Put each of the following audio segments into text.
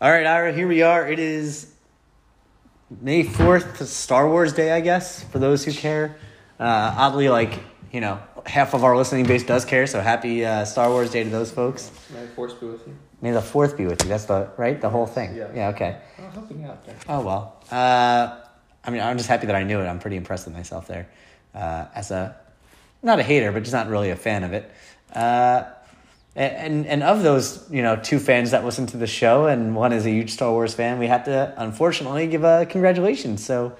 All right, Ira, here we are. It is May 4th, Star Wars Day, I guess, for those who care. Uh, oddly, like, you know, half of our listening base does care, so happy uh, Star Wars Day to those folks. May the force be with you. May the 4th be with you. That's the, right? The whole thing. Yeah. Yeah, okay. Oh, helping out there. Oh, well. Uh, I mean, I'm just happy that I knew it. I'm pretty impressed with myself there. Uh, as a, not a hater, but just not really a fan of it. And and of those, you know, two fans that listen to the show, and one is a huge Star Wars fan, we have to unfortunately give a congratulations. So,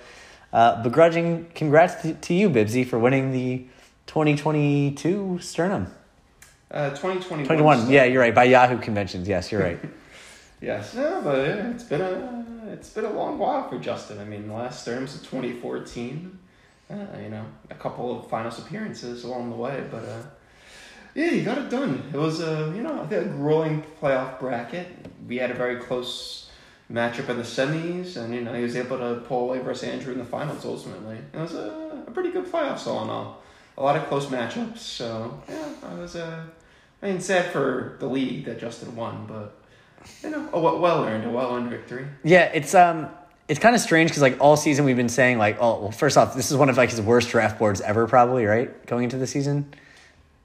uh, begrudging congrats to, to you, Bibsy, for winning the 2022 Sternum. Uh, 2021. 21, so- yeah, you're right. By Yahoo Conventions, yes, you're right. Yes, no, but it's been a it's been a long while for Justin. I mean, the last terms of 2014. Uh, you know, a couple of finals appearances along the way, but uh, yeah, he got it done. It was a you know a grueling playoff bracket. We had a very close matchup in the semis, and you know he was able to pull away versus Andrew in the finals. Ultimately, it was a, a pretty good playoffs all in all. A lot of close matchups. So yeah, I was uh, I mean, sad for the league that Justin won, but you know, a well earned, a well earned victory. Yeah, it's um, it's kind of strange because like all season we've been saying like, oh, well, first off, this is one of like his worst draft boards ever, probably right going into the season.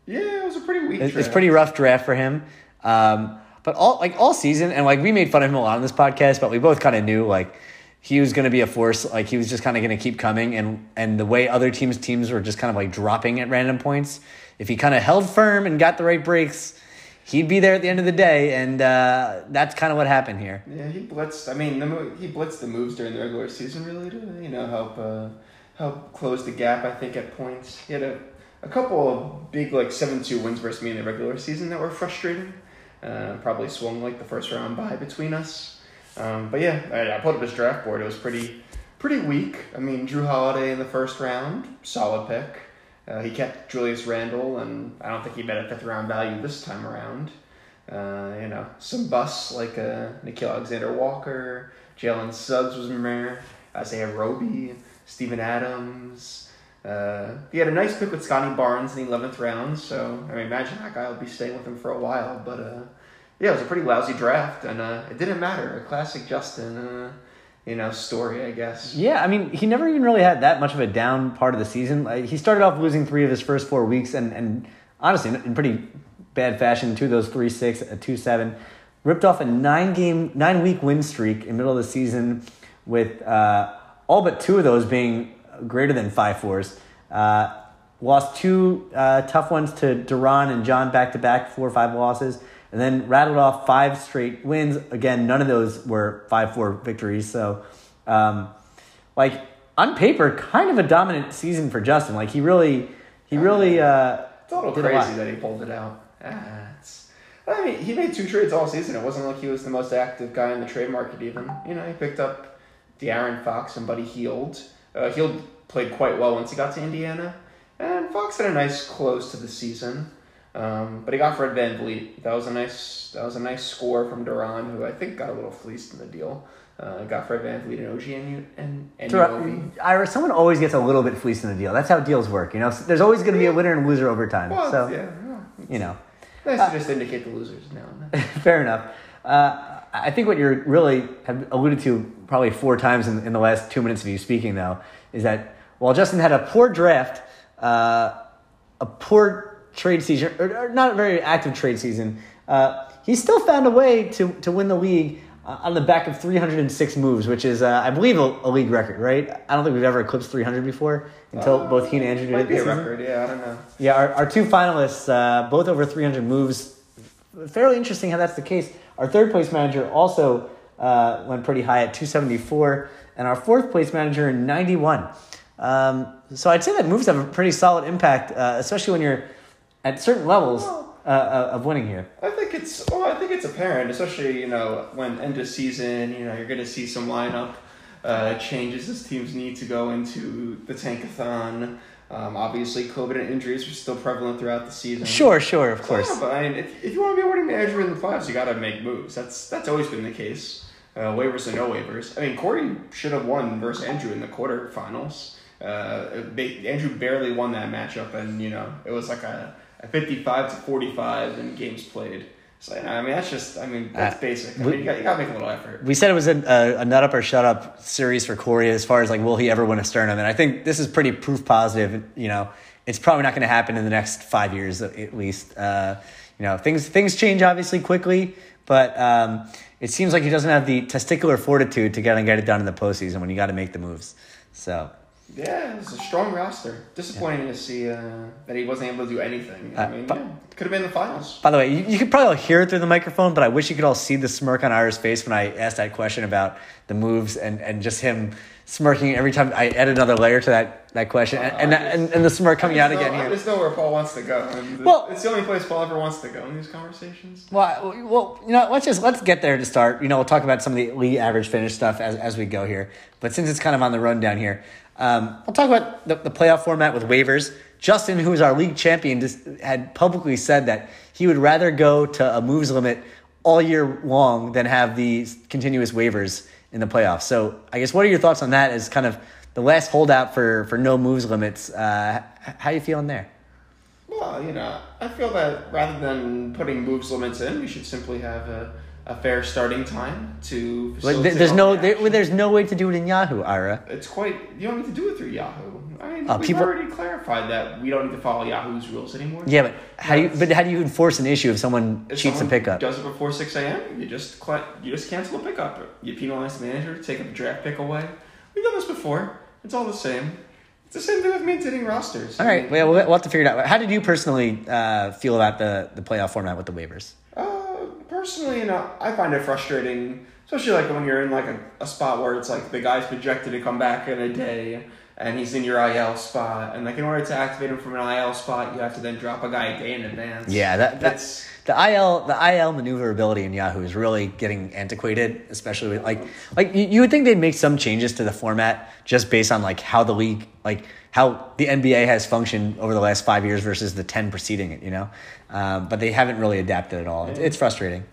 Yeah, it was a pretty weak. It's, it's pretty rough draft for him. Um, but all like all season, and like we made fun of him a lot on this podcast, but we both kind of knew like he was going to be a force. Like he was just kind of going to keep coming, and and the way other teams teams were just kind of like dropping at random points. If he kind of held firm and got the right breaks, he'd be there at the end of the day, and uh, that's kind of what happened here. Yeah, he blitzed. I mean, the mo- he blitzed the moves during the regular season, really to you know help uh, help close the gap. I think at points he had a, a couple of big like seven two wins versus me in the regular season that were frustrating. Uh, probably swung like the first round by between us. Um, but yeah, I, I put up his draft board. It was pretty pretty weak. I mean, Jrue Holiday in the first round, solid pick. Uh, he kept Julius Randle, and I don't think he bet a fifth round value this time around. Uh, you know, some busts like uh, Nickeil Alexander Walker, Jalen Suggs was in there, Isaiah Roby, Steven Adams. Uh, he had a nice pick with Scottie Barnes in the 11th round, so I mean, imagine that guy will be staying with him for a while. But uh, yeah, it was a pretty lousy draft, and uh, it didn't matter. A classic Justin, uh, you know, story, I guess. Yeah, I mean, he never even really had that much of a down part of the season. Like, he started off losing three of his first four weeks, and, and honestly, in- pretty bad fashion. Two of those three six, a two seven, ripped off a nine game, nine week win streak in middle of the season, with uh, all but two of those being greater than five fours. Uh, lost two uh, tough ones to Duran and John back to back, four or five losses, and then rattled off five straight wins. Again, none of those were five four victories. So, um, like on paper, kind of a dominant season for Justin. Like he really, he really. Uh, It's a little Did a crazy that he pulled it out. Ah, it's, I mean, he made two trades all season. It wasn't like he was the most active guy in the trade market, even. You know, he picked up De'Aaron Fox and Buddy Hield. Uh, Hield played quite well once he got to Indiana. And Fox had a nice close to the season. Um, but he got Fred VanVleet. That was a nice that was a nice score from Duran, who I think got a little fleeced in the deal. Uh, got Fred VanVleet and OG and and, and. Ira, someone always gets a little bit fleeced in the deal. That's how deals work. You know, there's always going to be a winner and loser over time. Well, so yeah, well, you know, nice to just indicate the losers now and then. fair enough. Uh, I think what you're really have alluded to probably four times in, in the last two minutes of you speaking, though, is that while Justin had a poor draft, uh, a poor trade season, or, or not a very active trade season, uh, he still found a way to, to win the league uh, on the back of 306 moves, which is, uh, I believe, a, a league record, right? I don't think we've ever eclipsed 300 before until both he and Andrew did it be this a season. record, yeah, I don't know. Yeah, our, our two finalists, uh, both over 300 moves. Fairly interesting how that's the case. Our third place manager also uh, went pretty high at 274, and our fourth place manager in 91. Um, so I'd say that moves have a pretty solid impact, uh, especially when you're at certain levels uh, uh, of winning here. I think it's well, I think it's apparent, especially you know when end of season, you know you're going to see some lineup uh, changes as teams need to go into the tankathon. Um, obviously, COVID and injuries are still prevalent throughout the season. Sure, sure, of Yeah, course. but I mean, if, if you want to be a winning manager in the playoffs, you got to make moves. That's that's always been the case. Uh, waivers or no waivers. I mean, Corey should have won versus Andrew in the quarterfinals. Uh, Andrew barely won that matchup, and you know it was like a, a fifty-five to forty-five in games played. So, you know, I mean, that's just, I mean, that's Uh, basic. I we- mean, you got, you got to make a little effort. We said it was a, a, a nut up or shut up series for Corey as far as like will he ever win a sternum, and I think this is pretty proof positive. You know, it's probably not going to happen in the next five years at least. Uh, you know, things things change obviously quickly, but um, it seems like he doesn't have the testicular fortitude to get and get it done in the postseason when you got to make the moves. So Yeah, it's a strong roster. Disappointing to see uh, that he wasn't able to do anything. I Uh, mean, yeah, could have been the finals. By the way, you, you could probably hear it through the microphone, but I wish you could all see the smirk on Ira's face when I asked that question about the moves and, and just him smirking every time I add another layer to that, that question and, and, that- and, and the smirk coming out just again know, I just know where Paul wants to go. Well- it's the only place Paul ever wants to go in these conversations. Well, well, you know, let's just let's get there to start. You know, we'll talk about some of the league average finish stuff as, as we go here. But since it's kind of on the rundown here, um, we'll talk about the, the playoff format with waivers. Justin, who is our league champion, just had publicly said that he would rather go to a moves limit all year long than have these continuous waivers in the playoffs. So, I guess what are your thoughts on that? As kind of the last holdout for for no moves limits. Uh, how you feeling there? Well, you know, I feel that rather than putting moves limits in, we should simply have a, a fair starting time to. Like, there's no the there, there's no way to do it in Yahoo, Ira. It's quite. You don't need to do it through Yahoo. I mean, Oh, we've people- already clarified that we don't need to follow Yahoo's rules anymore. Yeah, but how do you? But how do you enforce an issue if someone If cheats a pickup? Does it before six a.m. You just you just cancel a pickup. You penalize the manager, take a draft pick away. We've done this before. It's all the same. It's the same thing with maintaining rosters. All right, well, we'll we'll have to figure it out. How did you personally uh, feel about the the playoff format with the waivers? Personally, you know, I find it frustrating, especially like when you're in like a, a spot where it's like the guy's projected to come back in a day and he's in your IL spot, and like in order to activate him from an IL spot, you have to then drop a guy a day in advance. Yeah, that that's that's the IL the IL maneuverability in Yahoo is really getting antiquated, especially with like like you, you would think they'd make some changes to the format just based on like how the league like how the NBA has functioned over the last five years versus the ten preceding it, you know. Um, but they haven't really adapted at all. It's, it's frustrating.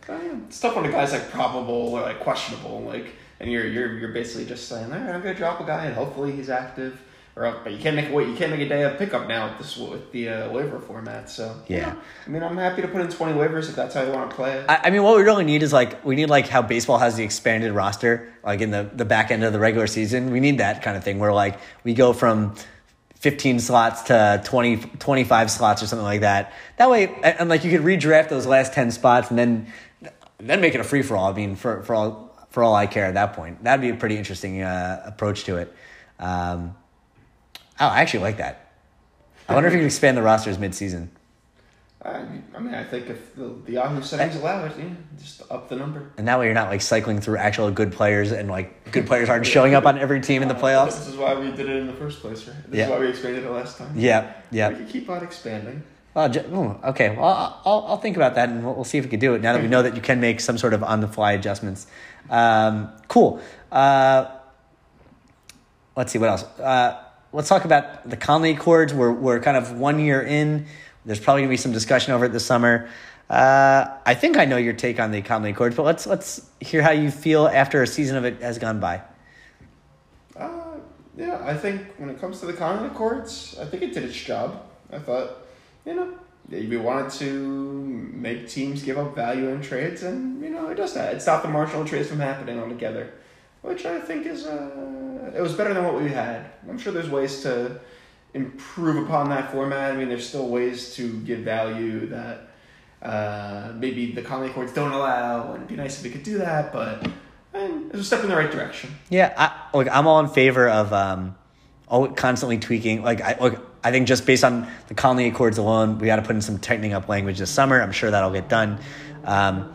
it's tough when a guy's like probable or like questionable, like, and you're you're you're basically just saying, all right, I'm gonna drop a guy and hopefully he's active. Or, uh, but you can't make a wait. You can't make a day of pickup now with this with the uh, waiver format. So Yeah. I mean, I'm happy to put in 20 waivers if that's how you want to play it. I, I mean, what we really need is like we need like how baseball has the expanded roster, like in the the back end of the regular season. We need that kind of thing where like we go from. 15 slots to 20, 25 slots or something like that. That way, and, like you could redraft those last 10 spots and then then make it a free for all. I mean, for, for all for all I care at that point, that'd be a pretty interesting uh, approach to it. Um, oh, I actually like that. I wonder if you can expand the rosters mid season. I, I mean, I think if the, the Yahoo settings allow it, yeah, just up the number. And that way you're not like cycling through actual good players and like good players aren't showing up on every team in the playoffs. This is why we did it in the first place, right? This Yeah. is why we expanded it last time. Yeah, yeah. We can keep on expanding. Oh, oh, okay. Well, I'll, I'll I'll think about that and we'll, we'll see if we can do it now that we know that you can make some sort of on the fly adjustments. Um, cool. Uh, let's see what else. Uh, let's talk about the Conley Accords. We're, we're kind of one year in. There's probably gonna be some discussion over it this summer. Uh, I think I know your take on the Conley Accords, but let's let's hear how you feel after a season of it has gone by. Uh, yeah, I think when it comes to the Conley Accords, I think it did its job. I thought, you know, we wanted to make teams give up value in trades, and you know, it does that. It stopped the marginal trades from happening altogether, which I think is uh, it was better than what we had. I'm sure there's ways to improve upon that format. I mean, there's still ways to give value that uh, maybe the Conley Accords don't allow, and it'd be nice if we could do that, but. It's a step in the right direction. Yeah, I, look, I'm all in favor of um, all constantly tweaking. Like, I look, I think just based on the Conley Accords alone, we got to put in some tightening up language this summer. I'm sure that'll get done. Um,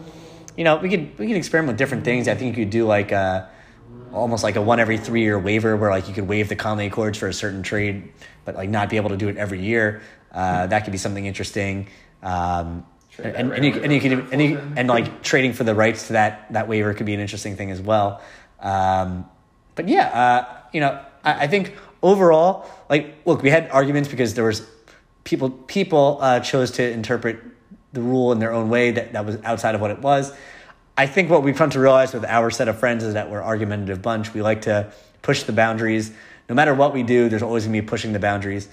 you know, we could we could experiment with different things. I think you could do like a, almost like a one every three year waiver, where like you could waive the Conley Accords for a certain trade, but like not be able to do it every year. Uh, that could be something interesting. Um, and, and, you, and you and, you, and like trading for the rights to that that waiver could be an interesting thing as well. Um, but yeah, uh, you know, I, I think overall, like, look, we had arguments because there was people people uh, chose to interpret the rule in their own way that, that was outside of what it was. I think what we've come to realize with our set of friends is that we're argumentative bunch. We like to push the boundaries. No matter what we do, there's always gonna be pushing the boundaries.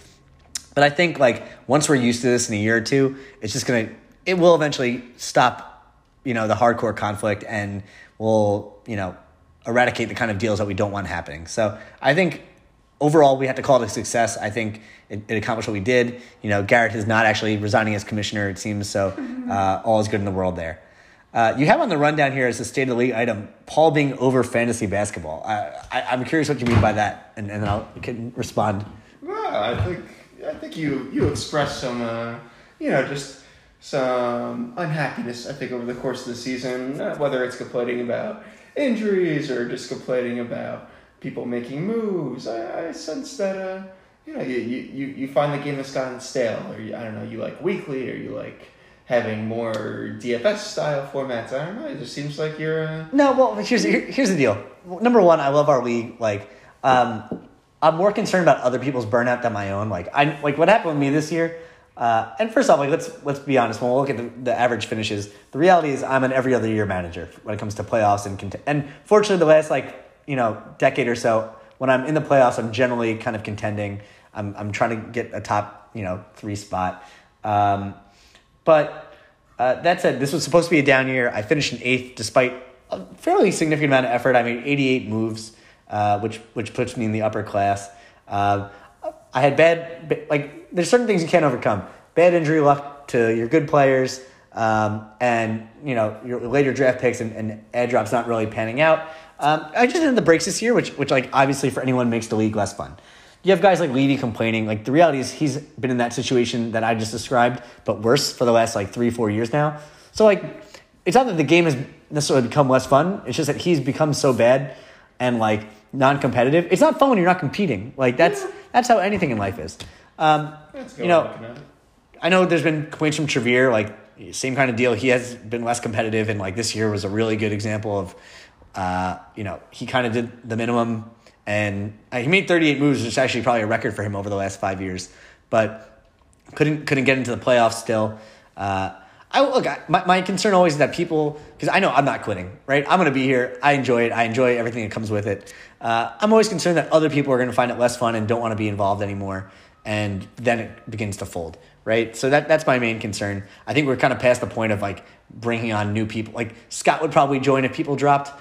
But I think like once we're used to this in a year or two, it's just gonna it will eventually stop you know the hardcore conflict and will you know eradicate the kind of deals that we don't want happening. So I think overall we have to call it a success. I think it, it accomplished what we did. You know, Garrett is not actually resigning as commissioner. It seems so. Uh, all is good in the world there. Uh, you have on the rundown here as a state of the league item Paul being over fantasy basketball. I, I'm curious what you mean by that, and, and then I'll can respond. Well, I think I think you you expressed some uh, you know just some unhappiness. I think over the course of the season, uh, whether it's complaining about injuries or just complaining about people making moves. I, I sense that uh, you know you, you you find the game has gotten stale, or you, I don't know, you like weekly, or you like having more DFS style formats. I don't know. It just seems like you're. Uh, No, well, here's here, here's the deal. Number one, I love our league. Like, um, I'm more concerned about other people's burnout than my own. Like, I like what happened with me this year. Uh, and first off, like let's let's be honest. When we look at the, the average finishes, the reality is I'm an every other year manager when it comes to playoffs and cont- and fortunately, the last like you know decade or so, when I'm in the playoffs, I'm generally kind of contending. I'm I'm trying to get a top you know three spot. Um, but uh, that said, this was supposed to be a down year. I finished in eighth despite a fairly significant amount of effort. I made 88 moves, uh, which which puts me in the upper class. Uh, I had bad, like, there's certain things you can't overcome. Bad injury luck to your good players, um, and, you know, your later draft picks and, and ad drops not really panning out. Um, I just had the breaks this year, which, which, like, obviously for anyone makes the league less fun. You have guys like Levy complaining. Like, the reality is he's been in that situation that I just described, but worse for the last, like, three, four years now. So, like, it's not that the game has necessarily become less fun. It's just that he's become so bad and like non-competitive. It's not fun when you're not competing. Like that's that's how anything in life is. Um, That's a good you know, way of looking at it. I know there's been complaints from Trevere, like same kind of deal. He has been less competitive, and like this year was a really good example of, uh, you know, he kind of did the minimum, and uh, he made 38 moves, which is actually probably a record for him over the last five years, but couldn't couldn't get into the playoffs still. Uh, I look, I, my my concern always is that people, because I know I'm not quitting, right? I'm going to be here. I enjoy it. I enjoy everything that comes with it. Uh, I'm always concerned that other people are going to find it less fun and don't want to be involved anymore, and then it begins to fold, right? So that that's my main concern. I think we're kind of past the point of like bringing on new people. Like Scott would probably join if people dropped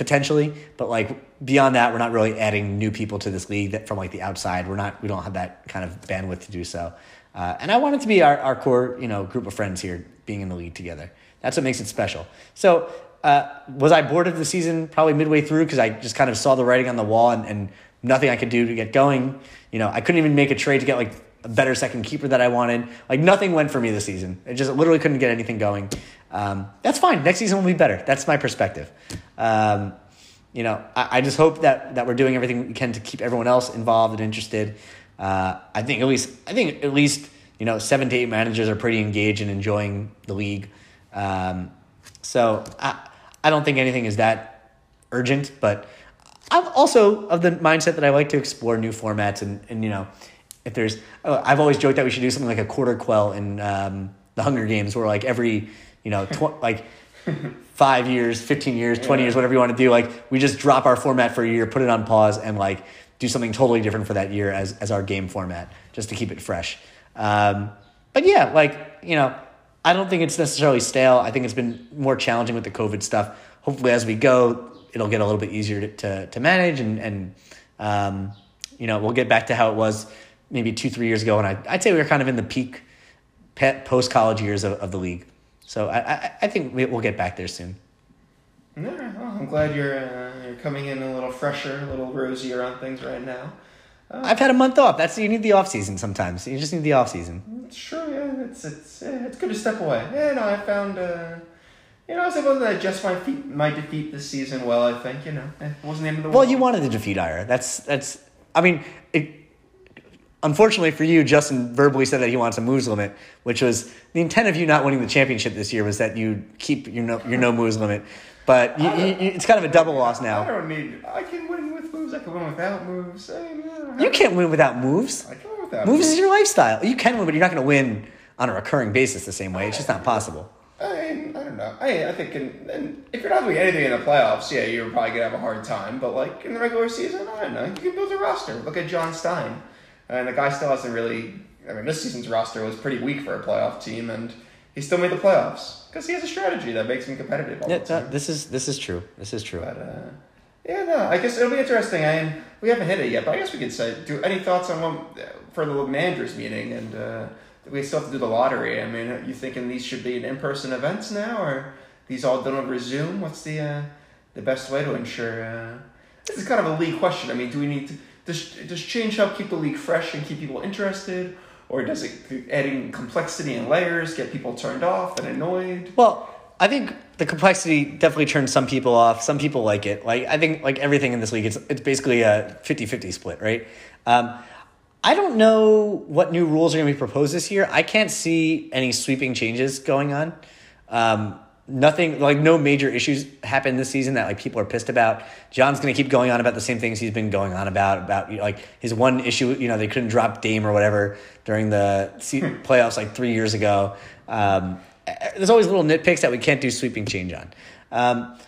potentially, but like beyond that, we're not really adding new people to this league that from like the outside. We're not we don't have that kind of bandwidth to do so. Uh, and I want it to be our, our core, you know, group of friends here being in the league together. That's what makes it special. So, uh, was I bored of the season probably midway through because I just kind of saw the writing on the wall and, and nothing I could do to get going? You know, I couldn't even make a trade to get like a better second keeper that I wanted. Like nothing went for me this season. It just literally couldn't get anything going. Um, that's fine. Next season will be better. That's my perspective. Um, you know, I, I just hope that that we're doing everything we can to keep everyone else involved and interested. Uh, I think at least I think at least you know seven to eight managers are pretty engaged and enjoying the league. Um, so I I don't think anything is that urgent, but I'm also of the mindset that I like to explore new formats and and you know if there's oh, I've always joked that we should do something like a quarter quell in um, the Hunger Games where like every you know tw- like five years, 15 years, 20 years, whatever you want to do. Like we just drop our format for a year, put it on pause, and like do something totally different for that year as, as our game format, just to keep it fresh. Um, but yeah, like, you know, I don't think it's necessarily stale. I think it's been more challenging with the COVID stuff. Hopefully, as we go, it'll get a little bit easier to, to, to manage and, and um, you know, we'll get back to how it was maybe two, three years ago. And I, I'd say we were kind of in the peak post college years of, of the league. So I, I, I think we- we'll get back there soon. Right, well, I'm glad you're uh, you're coming in a little fresher, a little rosier on things right now. I've had a month off. That's you need the off season sometimes. You just need the off season. True, yeah. It's it's yeah, it's good to step away. Yeah, no, I found uh, you know I was able to adjust my feet, my defeat this season well. I think you know it wasn't the end of the Well, world. you wanted to defeat Ira. That's that's. I mean, unfortunately for you, Justin verbally said that he wants a moves limit, which was the intent of you not winning the championship this year was that you keep your no your no moves limit. But you, you, it's kind of a double loss now. I don't need. I can win with moves. I can win without moves. I, mean, You can't win without moves. I can win without Moves is your lifestyle. You can win, but you're not going to win on a recurring basis the same way. It's just not possible. I mean, I don't know. I, I think in, in, if you're not doing anything in the playoffs, yeah, you're probably gonna have a hard time. But like in the regular season, I don't know. You can build a roster. Look at John Stein, and the guy still hasn't really. I mean, this season's roster was pretty weak for a playoff team, and he still made the playoffs because he has a strategy that makes him competitive. All Yeah, the time. that- this is this is true. This is true. But uh, yeah, no, I guess it'll be interesting. I mean, we haven't hit it yet, but I guess we could say, do any thoughts on what for the managers meeting and uh, we still have to do the lottery. I mean, are you thinking these should be in in person events now, or these all done over Zoom? What's the uh, the best way to ensure? Uh, this is kind of a league question. I mean, do we need to does does change help keep the league fresh and keep people interested? Or does it adding complexity and layers get people turned off and annoyed? Well, I think the complexity definitely turns some people off. Some people like it. Like I think like everything in this league, it's it's basically a 50-50 split, right? Um, I don't know what new rules are going to be proposed this year. I can't see any sweeping changes going on. Um, nothing like no major issues happened this season that like people are pissed about. John's going to keep going on about the same things he's been going on about about you know, like his one issue. You know they couldn't drop Dame or whatever during the playoffs like three years ago. Um, there's always little nitpicks that we can't do sweeping change on. Um,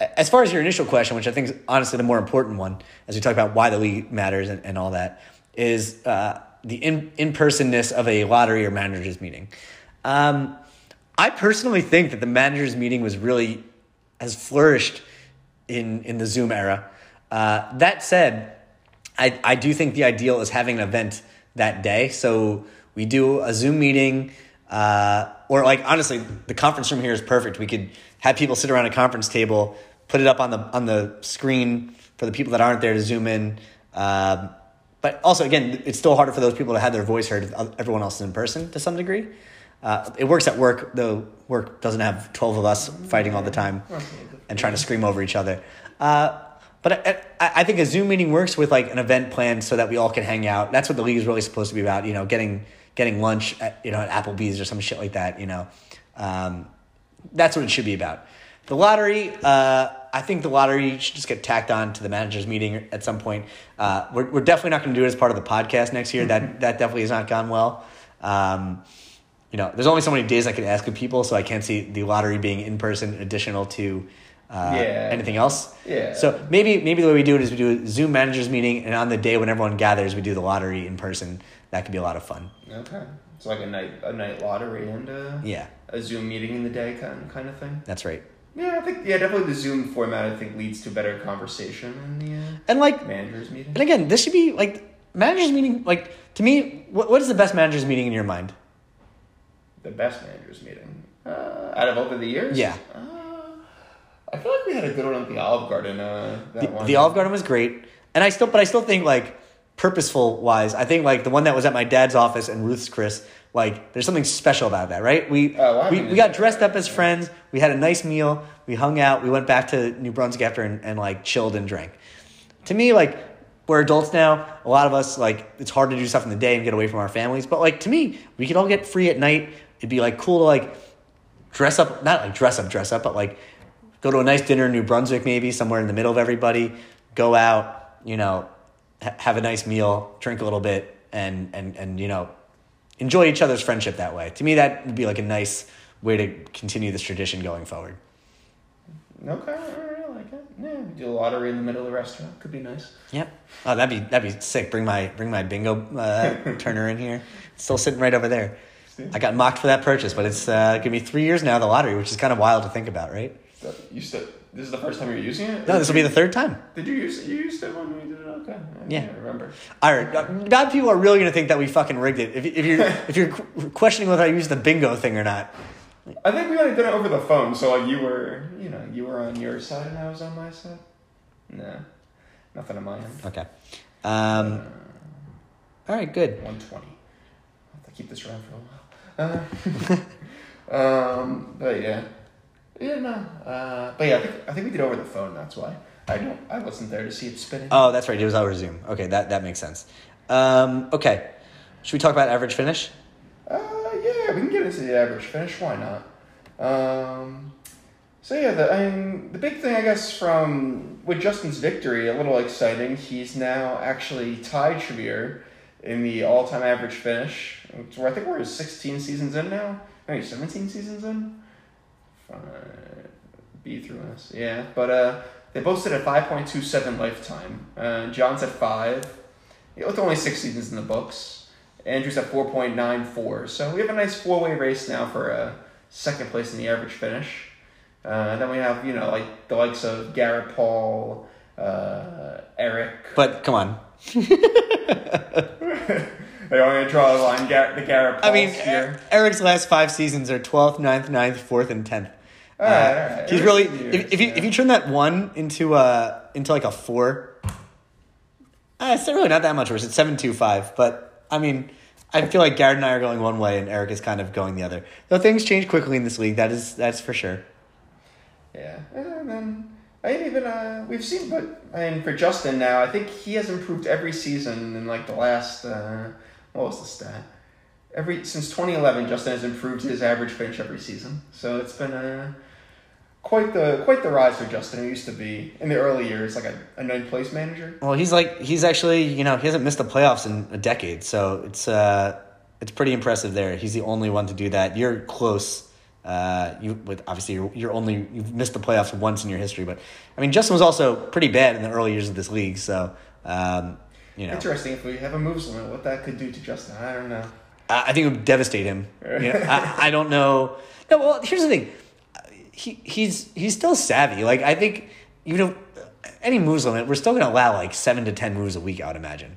as far as your initial question, which I think is honestly the more important one, as we talk about why the league matters and, and all that, is uh, the in in personness of a lottery or managers meeting. Um, I personally think that the managers meeting was really has flourished in in the Zoom era. Uh, that said, I I do think the ideal is having an event that day. So we do a Zoom meeting, uh, or like honestly, the conference room here is perfect. We could have people sit around a conference table, put it up on the on the screen for the people that aren't there to zoom in. Um, but also, again, it's still harder for those people to have their voice heard. Everyone else is in person to some degree. Uh, it works at work, though. Work doesn't have twelve of us fighting all the time and trying to scream over each other. Uh, but I, I, I think a Zoom meeting works with like an event planned so that we all can hang out. That's what the league is really supposed to be about. You know, getting getting lunch at you know at Applebee's or some shit like that. You know, um, that's what it should be about. The lottery, uh, I think the lottery should just get tacked on to the managers meeting at some point. Uh, we're, we're definitely not going to do it as part of the podcast next year. That that definitely has not gone well. Um, you know, there's only so many days I can ask of people, so I can't see the lottery being in person additional to uh, Yeah. anything else. Yeah. So maybe maybe the way we do it is we do a Zoom managers meeting, and on the day when everyone gathers, we do the lottery in person. That could be a lot of fun. Okay, it's like a night a night lottery and uh, Yeah, a Zoom meeting in the day kind kind of thing. that's right. Yeah, I think yeah, definitely the Zoom format I think leads to better conversation in the uh, And like, managers meeting. and again, this should be like managers meeting. Like to me, what what is the best managers meeting in your mind? The best managers meeting uh, out of over the years. Yeah. Uh, I feel like we had a good one at the Olive Garden. Uh, that The, one. the Olive Garden was great, and I still, but I still think like purposeful wise, I think like the one that was at my dad's office and Ruth's Chris, like there's something special about that, right? We Oh, I we, we got dressed up as friends, we had a nice meal, we hung out, we went back to New Brunswick after and, and like chilled and drank. To me, like we're adults now. A lot of us like it's hard to do stuff in the day and get away from our families, but like to me, we could all get free at night. It'd be like cool to like dress up, not like dress up, dress up, but like go to a nice dinner in New Brunswick, maybe somewhere in the middle of everybody. Go out, you know, ha- have a nice meal, drink a little bit, and and and you know, enjoy each other's friendship that way. To me, that would be like a nice way to continue this tradition going forward. Okay, I like it. Yeah, do a lottery in the middle of the restaurant. Could be nice. Yep. Oh, that'd be that'd be sick. Bring my bring my bingo uh, turner in here. It's still sitting right over there. I got mocked for that purchase, but it's uh, gonna be three years now. The lottery, which is kind of wild to think about, right? You still this is the first time you're using it. No, this will be the third time. Did you use it? You used it when we did it. Okay. I Yeah. remember. All right, uh, bad people are really gonna think that we fucking rigged it. If, if you're if you're questioning whether I used the bingo thing or not, I think we only did it over the phone, so like you were, you know, you were on your side and I was on my side. Nah, nothing on my end. okay. Um, all right, good. One twenty. I'll have to keep this around for a while. Uh, um, but yeah, yeah, no. Uh, but yeah, I think I think we did over the phone. That's why I don't. I wasn't there to see it spinning. Oh, that's right. It was over Zoom. Okay, that that makes sense. Um, okay, should we talk about average finish? Uh, yeah, we can get into the average finish. Why not? Um, so yeah, the I mean, the big thing I guess from with Justin's victory, a little exciting. He's now actually tied Shabir in the all-time average finish. which I think we're 16 seasons in now. Maybe 17 seasons in. Uh, B through S, yeah. But uh, they both sit at 5.27 lifetime. Uh, John's at five. Yeah, with only six seasons in the books. Andrew's at 4.94. So we have a nice four way race now for uh, second place in the average finish. Uh, and then we have you know like the likes of Garrett Paul, uh, Eric. But come on, They want me to draw the line, Gar- the Garrett I mean, here. Eric's last five seasons are 12th, 9th, 9th, 4th, and 10th. All right, all right. He's really years, if, if you yeah. if you turn that one into uh into like a four, uh, it's really not that much worse. It's seven two five, but I mean, I feel like Garrett and I are going one way, and Eric is kind of going the other. Though things change quickly in this league, that is that's for sure. Yeah, and then I ain't even uh, we've seen, but mean for Justin now, I think he has improved every season in like the last uh, what was the stat? Every since twenty eleven, Justin has improved his average finish every season. So it's been uh, quite the quite the rise for Justin. He used to be in the early years like a, a ninth place manager. Well, he's like he's actually you know he hasn't missed the playoffs in a decade, so it's uh it's pretty impressive there. He's the only one to do that. You're close. Uh, you with obviously you're, you're only you've missed the playoffs once in your history, but I mean Justin was also pretty bad in the early years of this league, so um, you know Interesting if we have a moves limit, what that could do to Justin. I don't know. I I think it would devastate him. You know, I, I don't know. No, well, here's the thing. He he's he's still savvy. Like I think you know any moves limit, we're still gonna allow like seven to ten moves a week. I would imagine.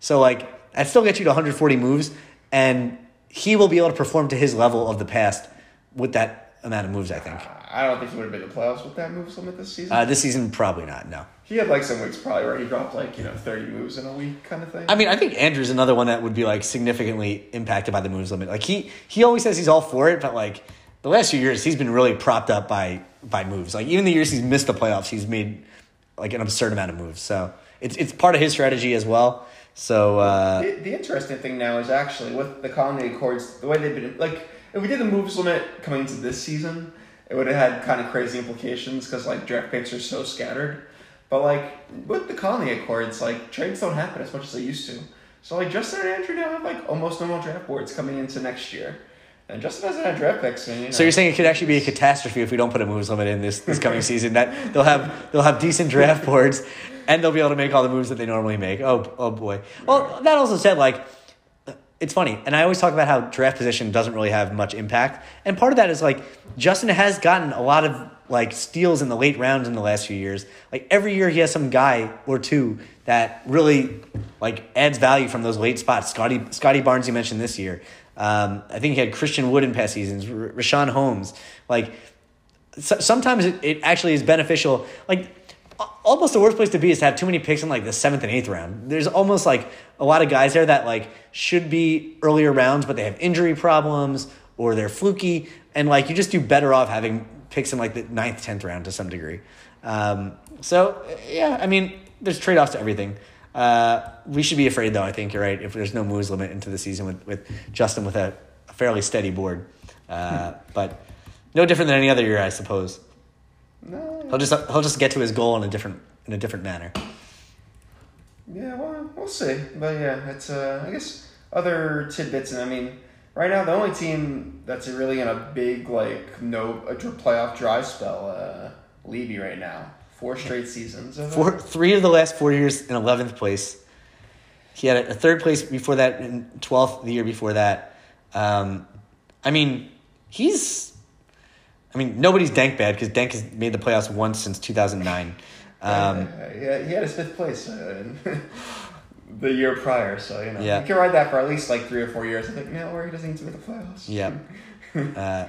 So like that still gets you to 140 moves, and he will be able to perform to his level of the past with that amount of moves. I think. I don't think he would have been in the playoffs with that moves limit this season. Uh, this season, probably not. No. he had like some weeks probably where he dropped like you know thirty moves in a week kind of thing. I mean, I think Andrew's another one that would be like significantly impacted by the moves limit. Like he he always says he's all for it, but like the last few years he's been really propped up by by moves. Like even the years he's missed the playoffs, he's made like an absurd amount of moves. So it's it's part of his strategy as well. So uh, The, the interesting thing now is actually with the Conley accords, the way they've been like, if we did the moves limit coming into this season, it would have had kind of crazy implications because like draft picks are so scattered. But like with the Conley accords, like trades don't happen as much as they used to. So like Justin and Andrew now have like almost normal draft boards coming into next year, and Justin doesn't have draft picks. And, you know, so you're uh, saying it could actually be a catastrophe if we don't put a moves limit in this this coming season. That they'll have they'll have decent draft boards and they'll be able to make all the moves that they normally make. Oh oh boy. Well, that also said like it's funny, and I always talk about how draft position doesn't really have much impact, and part of that is like Justin has gotten a lot of like steals in the late rounds in the last few years. Like every year, he has some guy or two that really like adds value from those late spots. Scottie Scottie Barnes, you mentioned this year. Um, I think he had Christian Wood in past seasons. R- Richaun Holmes, like so, sometimes it, it actually is beneficial. Like almost the worst place to be is to have too many picks in like the seventh and eighth round. There's almost like a lot of guys there that like should be earlier rounds, but they have injury problems or they're fluky, and like you just do better off having picks in like the ninth, tenth round to some degree. Um, so yeah, I mean, there's trade offs to everything. Uh, we should be afraid though. I think you're right. If there's no moves limit into the season with with Justin with a, a fairly steady board, uh, but no different than any other year, I suppose. No, He'll just he'll just get to his goal in a different in a different manner. Yeah, well, we'll see. But yeah, it's uh, I guess other tidbits, and I mean, right now the only team that's really in a big like no a playoff dry spell, uh, Levy right now, four straight seasons. Of, Four, three of the last four years in eleventh place. He had a, a third place before that, in twelfth the year before that. Um, I mean, he's. I mean, nobody's Dank bad because Dank has made the playoffs once since two thousand nine. Um, yeah, he had his fifth place uh, the year prior, so you know Yeah. he can ride that for at least like three or four years. I think now where he doesn't need to make the playoffs. Yeah. uh,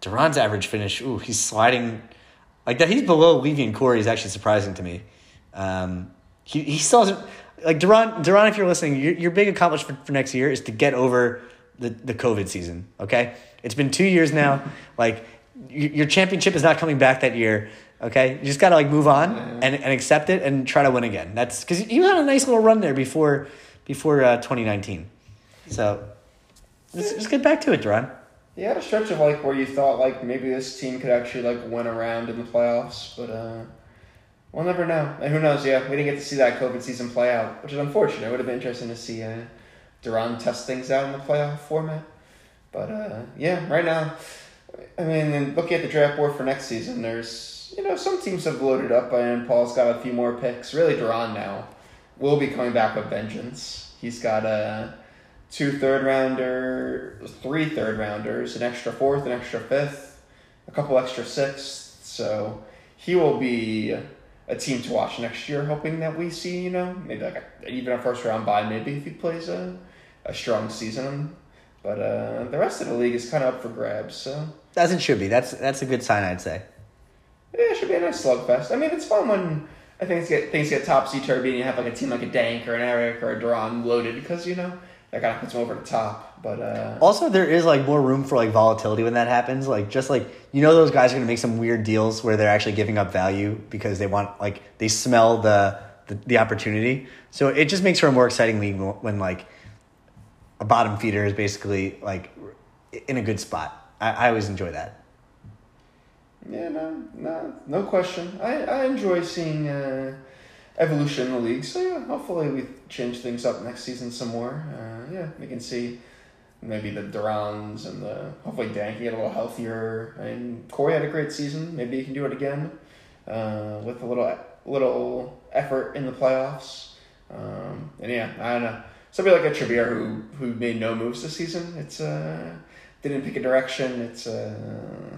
Duran's average finish, ooh, he's sliding like that. He's below Levy and Corey is actually surprising to me. Um, he he still hasn't like Duran. Duran, if you're listening, your your big accomplishment for, for next year is to get over the the COVID season. Okay, it's been two years now. like your championship is not coming back that year. Okay, you just gotta like move on and, and accept it and try to win again. That's because you had a nice little run there before before uh, 2019. So let's, let's get back to it, Duran. He had a stretch of like where you thought like maybe this team could actually like win around in the playoffs, but uh, we'll never know. And who knows? Yeah, we didn't get to see that COVID season play out, which is unfortunate. It would have been interesting to see uh, Duran test things out in the playoff format. But uh, yeah, right now, I mean, looking at the draft board for next season, there's you know some teams have loaded up, and Paul's got a few more picks. Really, Duran now will be coming back with vengeance. He's got a two third rounder, three third rounders, an extra fourth, an extra fifth, a couple extra sixths. So he will be a team to watch next year, hoping that we see, you know, maybe like a, even a first round bye, maybe if he plays a, a strong season. But uh, the rest of the league is kind of up for grabs. So As it should be. That's that's a good sign, I'd say. yeah, it should be a nice slugfest. I mean, it's fun when I think get things get topsy turvy and you have like a team like a Dank or an Eric or a Duran loaded because you know that kind of puts them over the top. But uh, Also, there is like more room for like volatility when that happens. Like just like you know, those guys are gonna make some weird deals where they're actually giving up value because they want like they smell the the, the opportunity. So it just makes for a more exciting league when like a bottom feeder is basically like in a good spot. I, I always enjoy that. yeah, no, no, no question. I I enjoy seeing uh, evolution in the league. So yeah, hopefully we change things up next season some more. Uh, yeah, we can see. Maybe the Durans and the hopefully Dan can get a little healthier. And Corey had a great season. Maybe he can do it again uh, with a little little effort in the playoffs. Um, and yeah, I don't know. Somebody like a Trevere who who made no moves this season. It's uh didn't pick a direction. It's uh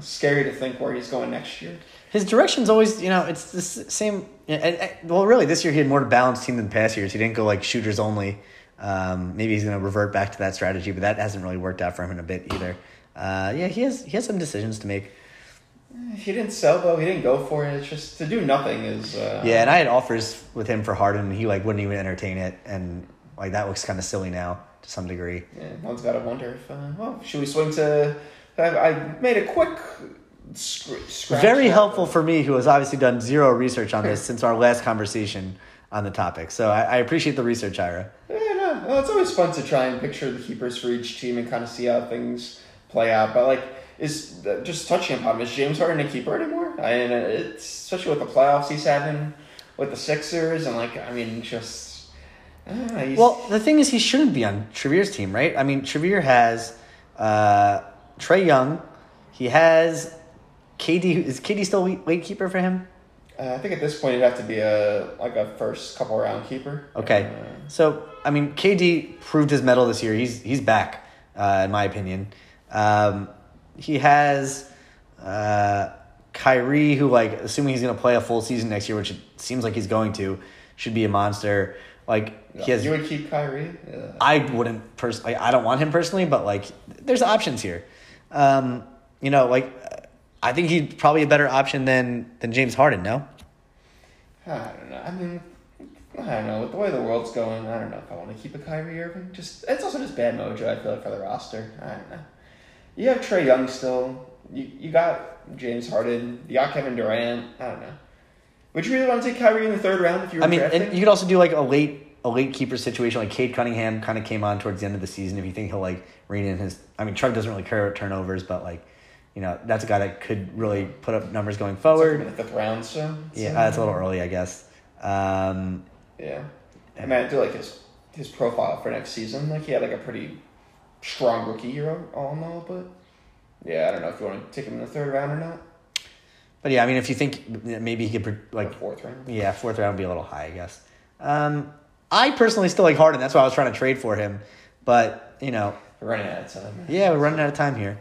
scary to think where he's going next year. His direction's always, you know, it's the same. Well, really, this year he had more balanced team than past years. He didn't go like shooters only. Um, maybe he's going to revert back to that strategy, but that hasn't really worked out for him in a bit either. Uh, yeah, he has he has some decisions to make. He didn't sell though. He didn't go for it. It's just to do nothing is. Uh, Yeah, and I had offers with him for Harden, and he like wouldn't even entertain it, and like that looks kind of silly now to some degree. Yeah, one's got to wonder if. Uh, well, should we swing to? I, I made a quick. Scr- scratch Very helpful for me, who has obviously done zero research on this since our last conversation on the topic. So I, I appreciate the research, Ira. Yeah, no, well, it's always fun to try and picture the keepers for each team and kind of see how things play out. But like, is just touching upon is James Harden a keeper anymore? I mean, it's especially with the playoffs he's having with the Sixers and like, I mean, just. I don't know, he's- Well, the thing is, he shouldn't be on Trevere's team, right? I mean, Trevere has uh, Trae Young. He has KD. Is KD still late late keeper for him? uh, I think at this point it'd have to be a like a first couple round keeper. Okay. Uh, So, I mean, KD proved his mettle this year. He's he's back, uh, in my opinion. Um, he has uh, Kyrie, who like, assuming he's going to play a full season next year, which it seems like he's going to, should be a monster. Like he has you would keep Kyrie. Yeah. I wouldn't personally. I don't want him personally, but like, there's options here. Um, you know, like, I think he's probably a better option than than James Harden. No, I don't know. I mean, I don't know. With the way the world's going, I don't know if I want to keep a Kyrie Irving. Just it's also just bad mojo. I feel like for the roster. I don't know. You have Trae Young still. You you got James Harden. You got Kevin Durant. I don't know. Would you really want to take Kyrie in the third round if you were drafting? I mean, drafting? and you could also do like a late a late keeper situation. Like Cade Cunningham kind of came on towards the end of the season. If you think he'll like rein in his, I mean, Trump doesn't really care about turnovers, but like, you know, that's a guy that could really put up numbers going like forward. in the fifth round, so Yeah, that's a little early, I guess. Um, Yeah, I mean, I do like his his profile for next season. Like he had like a pretty strong rookie year all in all, but yeah, I don't know if you want to take him in the third round or not. But yeah, I mean, if you think maybe he could Like like fourth round. Yeah, fourth round would be a little high, I guess. Um, I personally still like Harden. That's why I was trying to trade for him. But, you know, We're running out of time. yeah, we're running out of time here.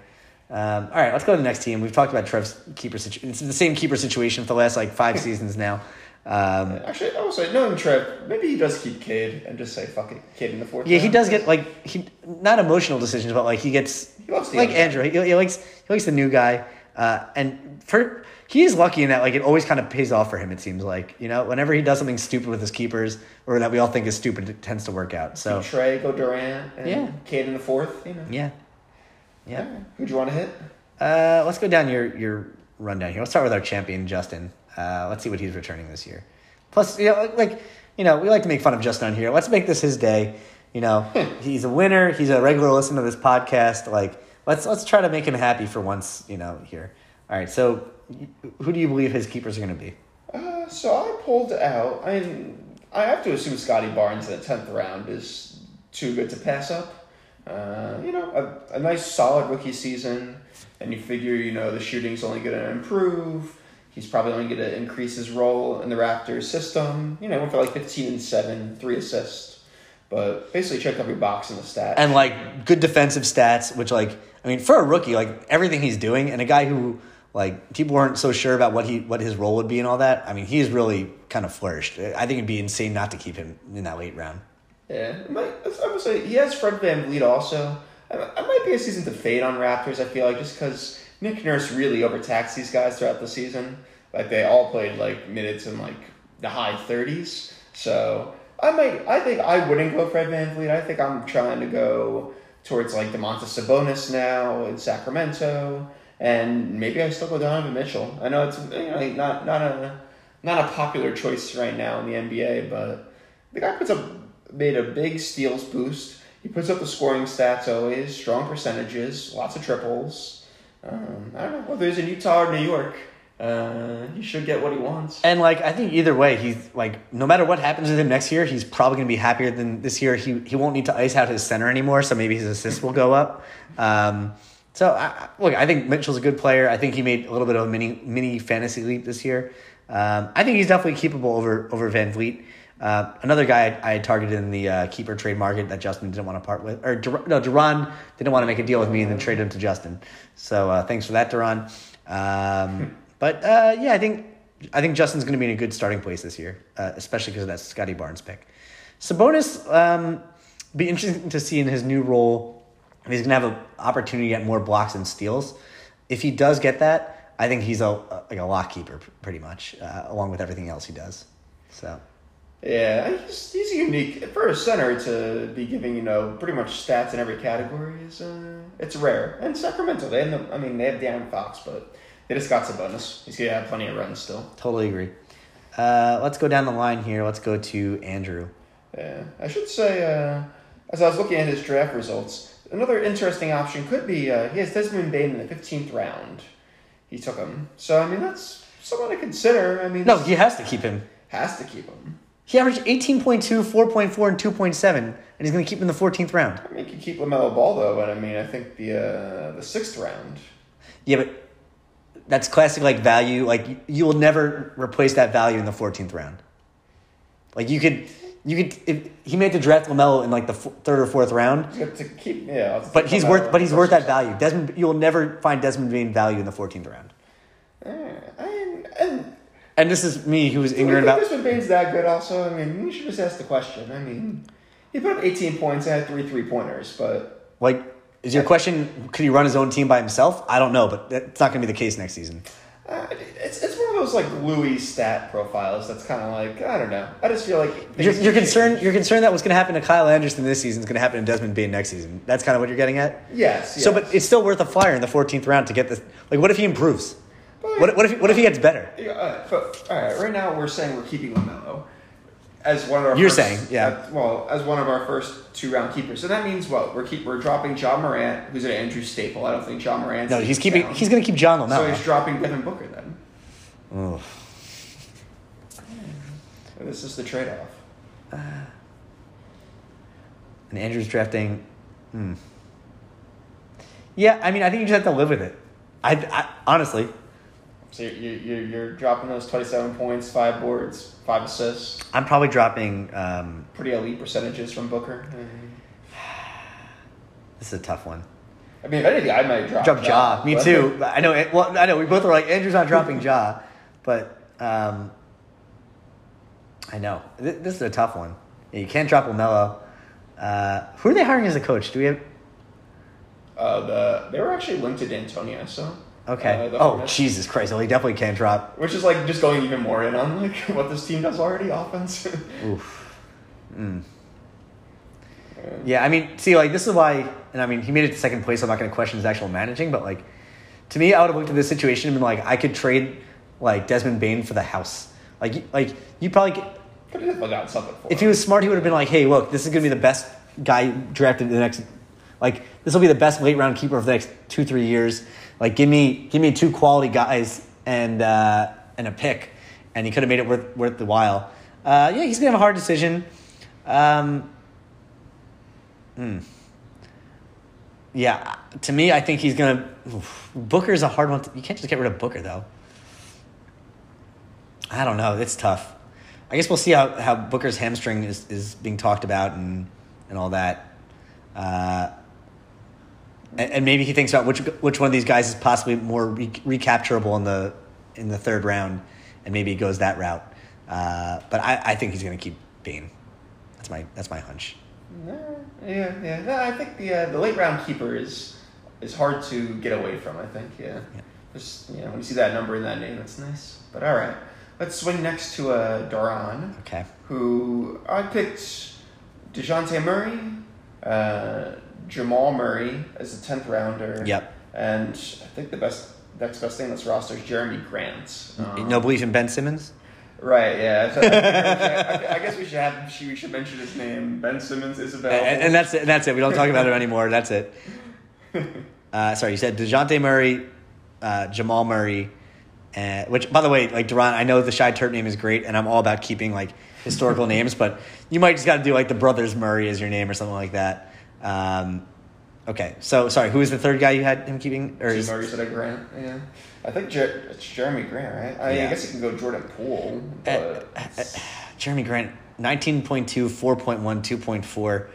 Um, all right, let's go to the next team. We've talked about Trev's keeper situation. It's the same keeper situation for the last like five seasons now. Um, Actually, I will say, knowing Trev, maybe he does keep Cade and just say fuck it, Cade in the fourth. yeah, he does get like he not emotional decisions, but like he gets He loves the like Andrew. He, he likes he likes the new guy, uh, and for he is lucky in that like it always kind of pays off for him. It seems like you know whenever he does something stupid with his keepers or that we all think is stupid, it tends to work out. So Trae, go Durant, and Yeah. Cade in the fourth. You know. yeah, yeah. Who'd you want to hit? Uh, let's go down your your rundown here. Let's start with our champion Justin. Uh, let's see what he's returning this year. Plus, you know, like you know, we like to make fun of Justin on here. Let's make this his day. You know, he's a winner. He's a regular listener to this podcast. Like, let's let's try to make him happy for once. You know, here. All right. So, who do you believe his keepers are going to be? Uh, so I pulled out. I mean, I have to assume Scottie Barnes in the tenth round is too good to pass up. Uh, you know, a, a nice solid rookie season, and you figure you know the shooting's only going to improve. He's probably only going to increase his role in the Raptors system. You know, went for like fifteen and seven, three assists. but basically checked every box in the stat. and like good defensive stats, which like I mean for a rookie, like everything he's doing, and a guy who like people weren't so sure about what he what his role would be and all that. I mean, he's really kind of flourished. I think it'd be insane not to keep him in that late round. Yeah, might, I would say he has Fred VanVleet also. I, I might be a season to fade on Raptors. I feel like just because Nick Nurse really overtaxed these guys throughout the season. Like they all played like minutes in like the high thirties. So I might. I think I wouldn't go Fred VanVleet. I think I'm trying to go towards like Domantas Sabonis now in Sacramento, and maybe I still go Donovan Mitchell. I know it's you know not not a not a popular choice right now in the NBA, but the guy puts up made a big steals boost. He puts up the scoring stats always, strong percentages, lots of triples. Um, I don't know whether he's in Utah or New York. Uh, he should get what he wants. And like I think either way, he's like no matter what happens with him next year, he's probably gonna be happier than this year. He he won't need to ice out his center anymore, so maybe his assists will go up. Um, so I, look, I think Mitchell's a good player. I think he made a little bit of a mini mini fantasy leap this year. Um, I think he's definitely keepable over over VanVleet. Uh, another guy I, I targeted in the uh, keeper trade market that Justin didn't want to part with, or Dur- no, Duran didn't want to make a deal with me and then trade him to Justin. So uh, thanks for that, Duran. Um, but uh, yeah, I think I think Justin's going to be in a good starting place this year, uh, especially because of that Scottie Barnes pick. Sabonis, um, be interesting to see in his new role he's going to have an opportunity to get more blocks and steals. If he does get that, I think he's a like a lock keeper pretty much, uh, along with everything else he does. So. Yeah, he's, he's unique for a center to be giving you know pretty much stats in every category. Is uh, it's rare. And Sacramento, they have no, I mean they have De'Aaron Fox, but they just got Sabonis. He's gonna have plenty of runs still. Totally agree. Uh, let's go down the line here. Let's go to Andrew. Yeah, I should say uh, as I was looking at his draft results, another interesting option could be uh, he has Desmond Bane in the fifteenth round. He took him, so I mean that's someone to consider. I mean, No, he has to keep him. has to keep him. He averaged 18.2, 4.4, and 2.7, and he's going to keep him in the 14th round. I mean, you could keep LaMelo Ball though, but I mean, I think the uh, the sixth round. Yeah, but that's classic like value. Like you- you will never replace that value in the 14th round. Like you could, you could. If he made the draft LaMelo in like the f- third or fourth round, To to keep, yeah. But he's worth, but he's worth that value. Desmond, you'll never find Desmond Bane value in the 14th round. Eh, and, and And this is me who was ignorant about. Desmond Bane's that good? Also, I mean, you should just ask the question. I mean, he put up 18 points and had three three pointers, but Like, is your question? Could he run his own team by himself? I don't know, but that's not going to be the case next season. Uh, it's it's one of those like Louis stat profiles that's kind of like I don't know. I just feel like You're, you're concerned. You're concerned that what's going to happen to Kyle Anderson this season is going to happen to Desmond Bane next season. That's kind of what you're getting at. Yes, So, yes. but it's still worth a flyer in the 14th round to get this. Like, what if he improves? What, what if what if he gets better? Yeah, uh, but, all right, right now we're saying we're keeping LaMelo as one of our. You're first- saying, yeah. uh, well, as one of our first two round keepers. So that means what? We're keep we're dropping Ja Morant, who's an Andrew Staple. I don't think Ja Morant. No, he's keeping. He's going to keep John on now. So he's dropping Devin Booker then. Ugh. This is the trade off. and Andrew's drafting. Hmm. Yeah, I mean, I think you just have to live with it. I, I honestly, So you're, you're, you're dropping those 27 points, five boards, five assists. I'm probably dropping. Um, Pretty elite percentages from Booker. this is a tough one. I mean, if anything, I might drop. Drop Ja. Me too. I know. it- Well, I know. We both were like, Andrew's not dropping Ja, but um, I know Th- this is a tough one. You can't drop Lamelo. Uh, who are they hiring as a coach? Do we have? Uh, the they were actually linked to D'Antoni, so Okay. uh, oh. Jesus Christ! Well, he definitely can't drop. Which is like just going even more in on like what this team does already offense. Oof. Mm. Yeah, I mean, see, like this is why, and I mean, he made it to second place. So I'm not going to question his actual managing, but like, to me, I would have looked at this situation and been like, I could trade like Desmond Bane for the house. Like, like you probably Could have got something for if him. he was smart, he would have been like, hey, look, this is going to be the best guy drafted in the next, like, this will be the best late round keeper for the next two, three years. Like, give me, give me two quality guys and uh, and a pick, and he could have made it worth worth the while. Uh, yeah, he's gonna have a hard decision. Um, hmm. Yeah, to me, I think he's gonna. oof. Booker's a hard one. To, you can't just get rid of Booker though. I don't know. It's tough. I guess we'll see how, how Booker's hamstring is, is being talked about, and and all that. Uh, and, and maybe he thinks about which which one of these guys is possibly more re- recapturable in the in the third round, and maybe he goes that route. Uh, but I, I think he's going to keep Bane. That's my that's my hunch. No, yeah, yeah. No, I think the uh, the late round keeper is is hard to get away from. I think, yeah. Yeah. Just you know, when you see that number in that name, that's nice. But all right, let's swing next to uh, Duran, Okay. who I picked Dejounte Murray, uh, Jamal Murray as a tenth rounder. Yep. And I think the best next best thing on this roster is Jerami Grant. Um, no belief in Ben Simmons. Right, yeah. I, think we should- I- I guess we should have we should mention his name. Ben Simmons is available. And, and that's it. That's it. We don't talk about it anymore. That's it. Uh, sorry, you said Dejounte Murray, uh, Jamal Murray, uh, which, by the way, like Duran, I know the Shy Turp name is great, and I'm all about keeping like historical names, but you might just got to do like the brothers Murray as your name or something like that. Um, okay, so sorry, who is the third guy you had him keeping? Or is, Murray said a Grant. Yeah, I think Jer- it's Jerami Grant, right? I, mean, Yeah. I guess you can go Jordan Poole, Uh, but Jerami Grant, 19.2, 4.1, 2.4.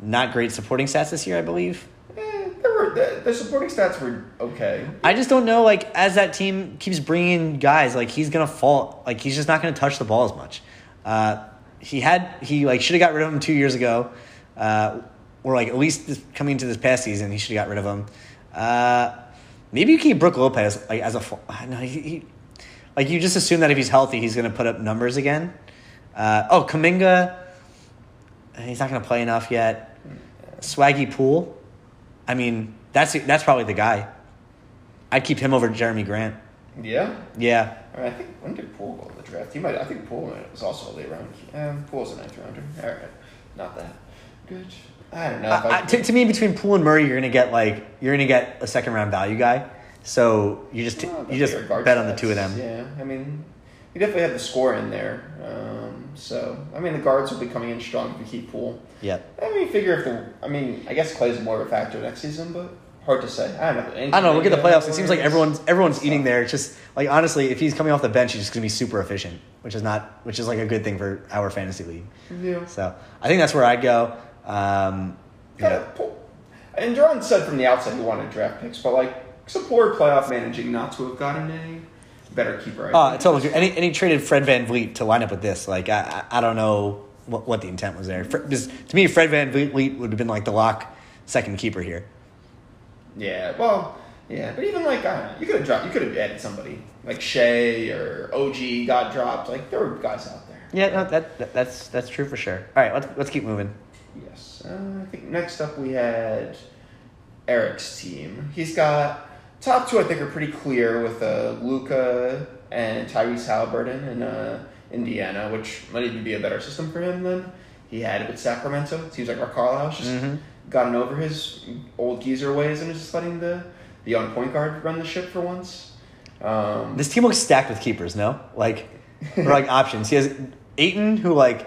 Not great supporting stats this year, I believe. eh, there were the, the supporting stats were okay. I just don't know. Like as that team keeps bringing in guys, like he's gonna fall. Like he's just not gonna touch the ball as much. Uh, he had he like should have got rid of him two years ago, uh, or like at least this, coming into this past season, he should have got rid of him. Uh, maybe you keep Brook Lopez like as a no he, he like you just assume that if he's healthy, he's gonna put up numbers again. Uh, oh, Kuminga, he's not gonna play enough yet. Swaggy Poole, I mean that's that's probably the guy. I'd keep him over Jerami Grant. Yeah, Yeah. I, mean, I think when did Poole go in the draft? He might. I think Poole was also a late round. Um, Poole's a ninth rounder. All right, not that good. I don't know. I, I, to, to me, between Poole and Murray, you're gonna get like you're gonna get a second round value guy. So you just Well, you just bet on the two of them. Yeah, I mean, you definitely have the score in there. Um, so I mean, the guards will be coming in strong if you keep Poole. Yeah. I mean, figure if the. I mean, I guess Klay's more of a factor next season, but hard to say. I don't know. I don't know. Look at the playoffs. It seems like everyone's everyone's eating there. It's just like honestly, if he's coming off the bench, he's just gonna be super efficient, which is not which is like a good thing for our fantasy league. Yeah. So I think that's where I'd go. Um, yeah. pull. And John said from the outset he wanted draft picks, but like some poor playoff managing not to have gotten any better keeper. I Oh, think. totally. And he, and he traded Fred VanVleet to line up with this. Like, I, I don't know what, what the intent was there. Fre- because to me, Fred VanVleet would have been like the lock second keeper here. Yeah, well, yeah, but even like I don't know, you could have dropped, you could have added somebody like Shea or OG got dropped. Like there were guys out there. Yeah, no, that, that that's that's true for sure. All right, let's let's keep moving. Yes, uh, I think next up we had Eric's team. He's got top two. I think are pretty clear with uh, Luka and Tyrese Haliburton in uh, Indiana, which might even be a better system for him than he had with Sacramento. It seems like Rick Carlisle's just Mhm. gotten over his old geezer ways and is just letting the the young point guard run the ship for once. Um, This team looks stacked with keepers, no? Like, or like options. He has Ayton, who like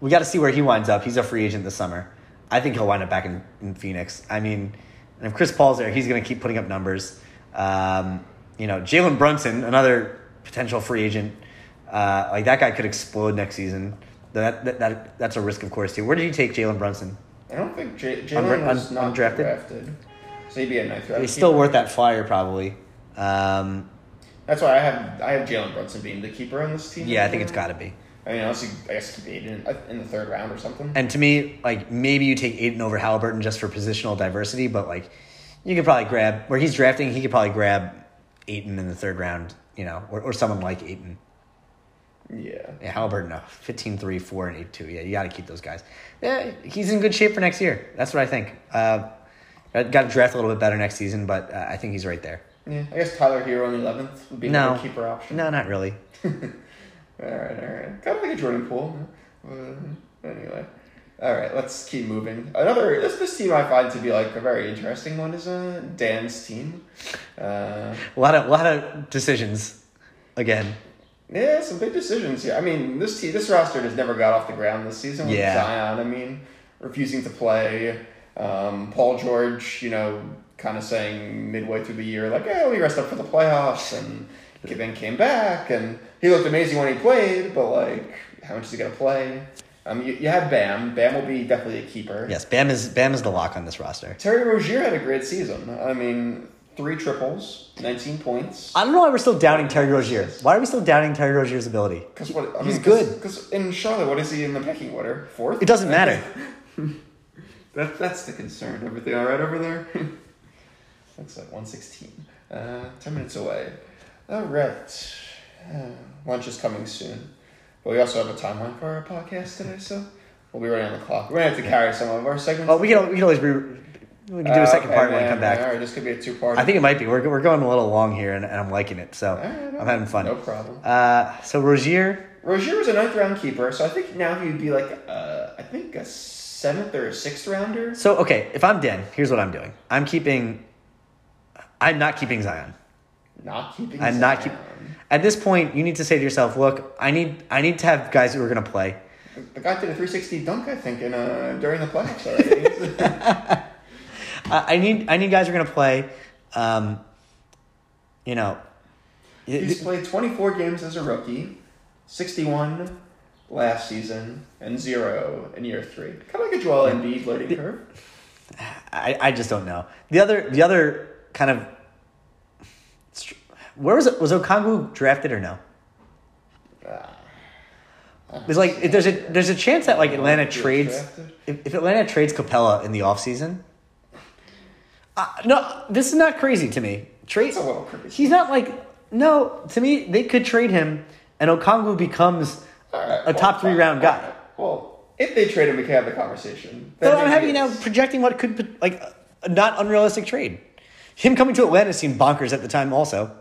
we got to see where he winds up. He's a free agent this summer. I think he'll wind up back in, in Phoenix. I mean, and if Chris Paul's there, he's going to keep putting up numbers. Um, you know, Jalen Brunson, another potential free agent. Uh, like that guy could explode next season. That, that, that that's a risk, of course, too. Where did you take Jalen Brunson? I don't think J- Jalen was un- not undrafted? drafted. So he'd be a ninth round. He's still worth that flyer, probably. Um, That's why I have I have Jalen Brunson being the keeper on this team. yeah, I think it's got to be. I mean, honestly, I guess keep Ayton in the third round or something. And to me, like maybe you take Ayton over Haliburton just for positional diversity, but like you could probably grab where he's drafting, he could probably grab Ayton in the third round, you know, or, or someone like Ayton. yeah. Yeah, Haliburton, no, 15 3, 4, and 8 2. Yeah, you got to keep those guys. Yeah, he's in good shape for next year. That's what I think. Uh, got to draft a little bit better next season, but uh, I think he's right there. Yeah, I guess Tyler Herro in the eleventh would be No. another keeper option. No, not really. All right, all right. Kind of like a Jordan Poole. Uh, anyway, all right. Let's keep moving. Another this this team I find to be like a very interesting one is uh, Dan's team. Uh, A lot of, lot of decisions again. Yeah, some big decisions here. I mean, this team, this roster has never got off the ground this season with Yeah. Zion. I mean, refusing to play. Um, Paul George, you know, kind of saying midway through the year, like, "Yeah, we rest up for the playoffs," and then came back, and he looked amazing when he played. But like, how much is he gonna play? Um, you, you have Bam. Bam will be definitely a keeper. Yes, Bam is Bam is the lock on this roster. Terry Rozier had a great season. I mean, three triples, 19 points. I don't know why we're still doubting Terry Rozier. Why are we still doubting Terry Rozier's ability? Because what I He's mean, good. Because in Charlotte, what is he in the pecking order? Fourth. It doesn't matter. That, that's the concern. Everything all right over there? Looks like 116. Uh, 10 minutes away. All right. Uh, lunch is coming soon. But we also have a timeline for our podcast today, so we'll be running on the clock. We're going to have to carry some of our segments. Well, we can we can always re, we can do a second Uh, part when we man. come back. All right, this could be a two-part. I think it might be. We're we're going a little long here, and, and I'm liking it. So right, I'm having fun. No problem. Uh, so Rozier, Rozier was a ninth round keeper, so I think now he would be like, uh, I think a seventh or a sixth rounder. So okay, if I'm Den, here's what I'm doing. I'm keeping. I'm not keeping Zion. Not keeping. I'm not Zion. At this point, you need to say to yourself, "Look, I need I need to have guys who are going to play." The guy did a 360 dunk, I think, in uh, during the playoffs already. I I need I need guys who are going to play. Um, you know, He's played 24 games as a rookie, 61 last season, and zero in year three. Kind of like a Joel Embiid learning curve. I, I just don't know. The other the other kind of where was it? Was Okongwu drafted or no? Ah. It was like if there's a there's a chance that like Atlanta trades if, if Atlanta trades Capela in the offseason. Uh, no, this is not crazy to me. Trade a little crazy. He's not like no to me. They could trade him, and Okongwu becomes right, a top three round guy. right. Well, if they trade him, we can have the conversation. So Then I'm having you now projecting what could like a not unrealistic trade. Him coming to Atlanta seemed bonkers at the time. Also,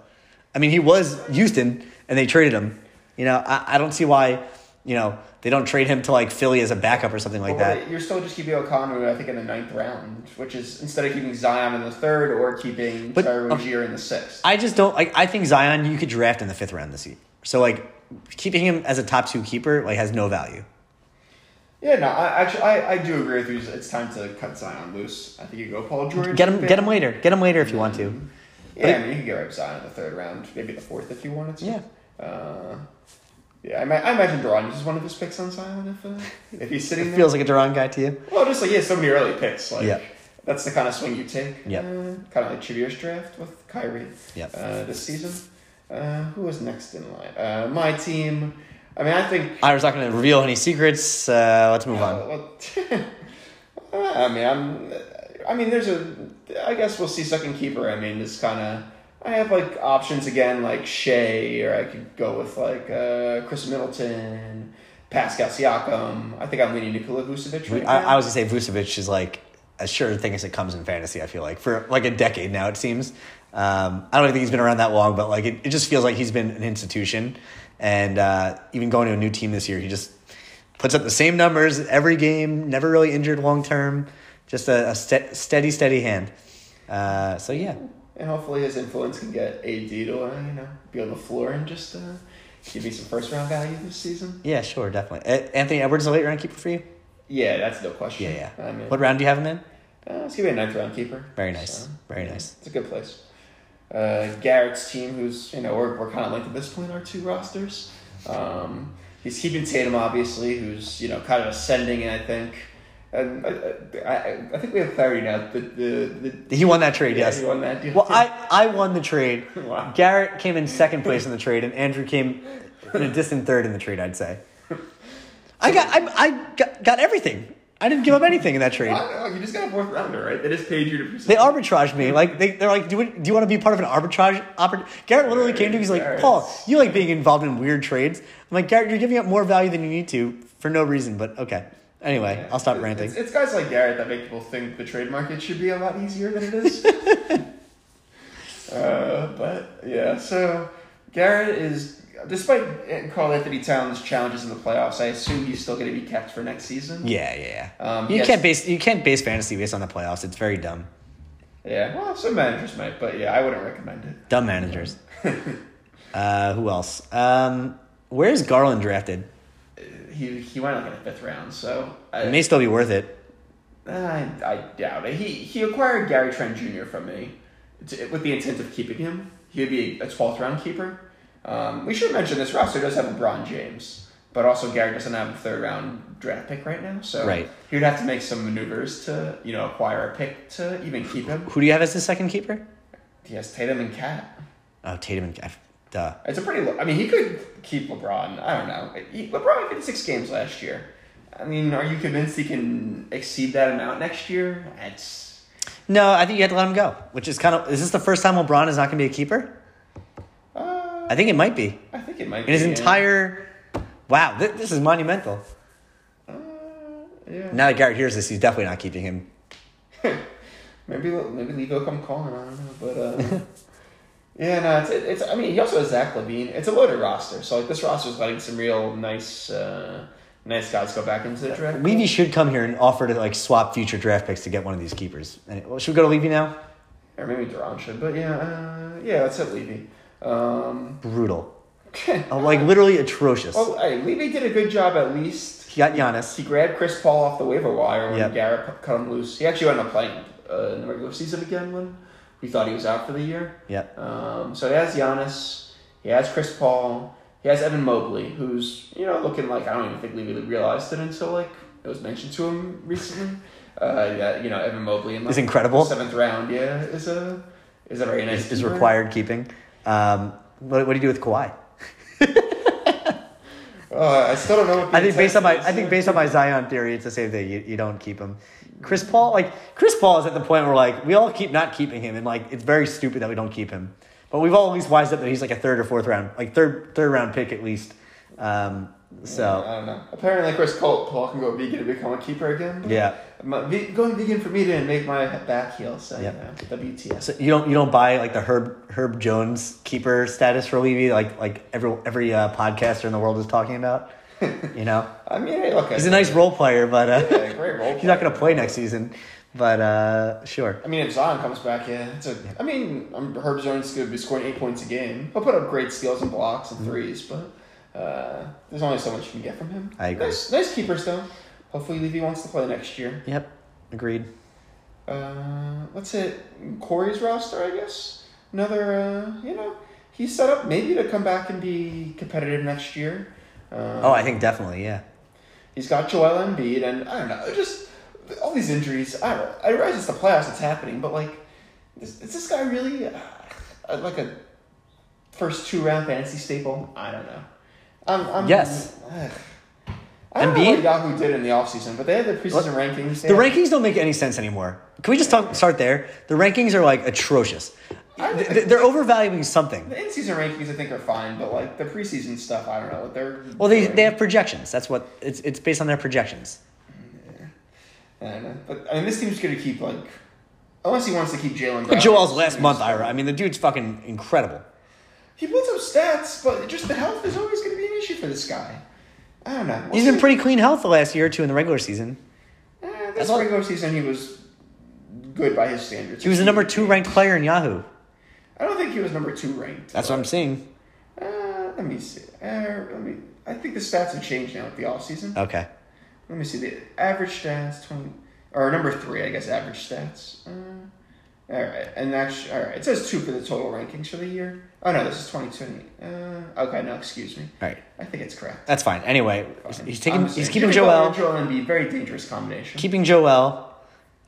I mean, he was Houston, and they traded him. You know, I, I don't see why. You know, they don't trade him to like Philly as a backup or something like Well, that. You're still just keeping O'Connor, I think, in the ninth round, which is instead of keeping Zion in the third or keeping But, Terry um, Rozier in the sixth. I just don't like. I think Zion you could draft in the fifth round this year. So like, keeping him as a top two keeper like has no value. Yeah, no, I actually I, I do agree with you. It's time to cut Zion loose. I think you go Paul George. Get him, get him later. Get him later if you want to. Yeah, I mean you can get rid Zion in the third round, maybe the fourth if you wanted to. Yeah. Uh, yeah, I, ma- I imagine Duran uses one of his picks on Zion if uh, if he's sitting It there. feels like a Duran guy to you. well, just like yeah, so many early picks. Like Yeah. that's the kind of swing you take. Yep. Uh, kind of like Chavier's draft with Kyrie. Yep. Uh, this season. Uh, who was next in line? Uh, my team. I mean, I think I was not going to reveal any secrets. Uh, let's move on. Uh, well, I mean, I'm. I mean, there's a. I guess we'll see second keeper. I mean, it's kind of. I have like options again, like Shea, or I could go with like uh, Khris Middleton, Pascal Siakam. I think I'm leaning Nikola Vucevic. Right I. I was gonna say Vucevic is like a sure thing as it comes in fantasy. I feel like for like a decade now, it seems. Um, I don't even think he's been around that long, but like it, it just feels like he's been an institution. And uh, even going to a new team this year, he just puts up the same numbers every game. Never really injured long term. Just a, a ste- steady, steady hand. Uh, so yeah, and hopefully his influence can get AD to uh, you know be on the floor and just uh, give me some first round value this season. yeah, sure, definitely. Uh, Anthony Edwards, a late round keeper for you. Yeah, that's no question. Yeah, yeah. I mean, What round do you have him in? Uh, let's give me a ninth round keeper. Very nice, So, very yeah, nice. It's a good place. Uh, Garrett's team, who's you know we're, we're kind of linked at this point, our two rosters. Um, he's keeping Tatum, obviously, who's you know kind of ascending, I think. And uh, I, I, I think we have clarity now. The, the, the He won that trade, yeah, yes. he won that deal. Well, I, I won the trade. Wow. Garrett came in second place in the trade, and Andrew came in a distant third in the trade. I'd say. I got I, I got, got everything. I didn't give up anything in that trade. I know, you just got a fourth rounder, right? They just paid you to. They arbitraged me. Like they, they're like, do you, do you want to be part of an arbitrage? Oppor-? Garrett literally came to me. He's like, Paul, you like being involved in weird trades. I'm like, Garrett, you're giving up more value than you need to for no reason. But okay. Anyway, Yeah. I'll stop ranting. It's, it's guys like Garrett that make people think the trade market should be a lot easier than it is. uh, but yeah, so Garrett is, despite Karl-Anthony Towns' challenges in the playoffs, I assume he's still going to be kept for next season. Yeah, yeah, yeah. Um, you yes. can't base you can't base fantasy based on the playoffs. It's very dumb. Yeah, well, some managers might, but yeah, I wouldn't recommend it. Dumb managers. uh, who else? Um, where's Garland drafted? He he went like in the fifth round, so I, It may still be worth it. I, I doubt it. He he acquired Gary Trent Jr. from me to, with the intent of keeping him. He would be a twelfth round keeper. Um, we should mention this roster does have LeBron James, but also Gary doesn't have a third round draft pick right now, so Right. he would have to make some maneuvers to you know acquire a pick to even keep him. Who do you have as the second keeper? He has Tatum and KAT. Oh, Tatum and I- duh. It's a pretty. Low, I mean, he could keep LeBron. I don't know. He, LeBron had six games last year. I mean, are you convinced he can exceed that amount next year? It's No, I think you have to let him go. Which is kind of is this the first time LeBron is not going to be a keeper? uh, I think it might be I think it might. Be. In his be, yeah. entire. Wow, th- this is monumental. Uh, yeah. Now that Garrett hears this, he's definitely not keeping him. Maybe maybe Leo come calling. I don't know, but uh, yeah, no, it's, it's. I mean, he also has Zach LaVine. It's a loaded roster, so like this roster is letting some real nice, uh, nice guys go back into the draft. Levy should come here and offer to like swap future draft picks to get one of these keepers. And, well, should we go to Levy now? or maybe Duran should, but yeah, uh, yeah, let's hit Levy. Um, Brutal, Oh, like literally atrocious. Oh, hey, Levy did a good job at least. He got Giannis. He grabbed Chris Paul off the waiver wire when Yep. Garrett cut him loose. He actually ended up playing uh, in the regular season again when we thought he was out for the year. Yeah. Um, so he has Giannis, he has Chris Paul, he has Evan Mobley, who's you know looking like I don't even think we really realized it until like it was mentioned to him recently. Uh, yeah, you know Evan Mobley in like, Is incredible. the seventh round. Yeah, is a is a very nice Is, is required keeping. Um, what, what do you do with Kawhi? Uh, I still don't know. What I think based on my I think based on my Zion theory, it's the same thing. You, you don't keep him. Chris Paul, like Chris Paul, is at the point where like we all keep not keeping him, and like it's very stupid that we don't keep him. But we've all at least wised up that he's like a third or fourth round, like third third round pick at least. Um, so I don't know. Apparently, Chris Paul, Paul can go vegan and become a keeper again. yeah, My, going vegan for me didn't make my back heal. So yeah, WTF. so you don't you don't buy like the Herb Herb Jones keeper status for Levy, like like every every uh, podcaster in the world is talking about. You know, I mean, hey, look, he's a nice role player, but uh, Yeah, great role. he's not going to play next season. But uh, sure. I mean, if Zion comes back, yeah, it's a. I mean, um, Herb Jones could be scoring eight points a game. He'll put up great steals and blocks and threes, but uh, there's only so much you can get from him. Mm-hmm. I agree. Nice, nice keepers though. Hopefully, Levy wants to play next year. Yep, agreed. Uh, let's hit Corey's roster, I guess. Another, uh, you know, he's set up maybe to come back and be competitive next year. Um, Oh, I think definitely, yeah. He's got Joel Embiid, and I don't know, just all these injuries. I don't. I realize it's the playoffs, it's happening, but like, is, is this guy really uh, like a first two round fantasy staple? I don't know. I'm, I'm, Yes. ugh. I don't know what Yahoo did in the offseason, but they had the preseason rankings. The rankings don't make any sense anymore. Can we just talk, start there? The rankings are like atrocious. I- They're overvaluing something. The in-season rankings, I think, are fine, but like the preseason stuff, I don't know what they're. Well, they, doing. they have projections. That's what it's it's based on their projections. Yeah. I don't know, but I mean, this team's gonna keep like, unless he wants to keep Jalen. Look at Joel's last month, Ira. I mean, the dude's fucking incredible. He puts up stats, but just the health is always gonna be an issue for this guy. I don't know. We'll He's been pretty clean health the last year or two in the regular season. Eh, That's this all- regular season, he was good by his standards. He was the number two ranked player in Yahoo. I don't think he was number two ranked. That's what I'm saying. Uh, let me see. Uh, let me. I think the stats have changed now with the off season. Okay. Let me see the average stats twenty or number three, I guess average stats. Uh, all right, and that's all right, it says two for the total rankings for the year. Oh no, this is twenty twenty. Uh, okay, no, excuse me. All right. I think it's correct. That's fine. Anyway, he's, he's taking he's keeping Joel. and Joel Embiid, very dangerous combination. keeping Joel.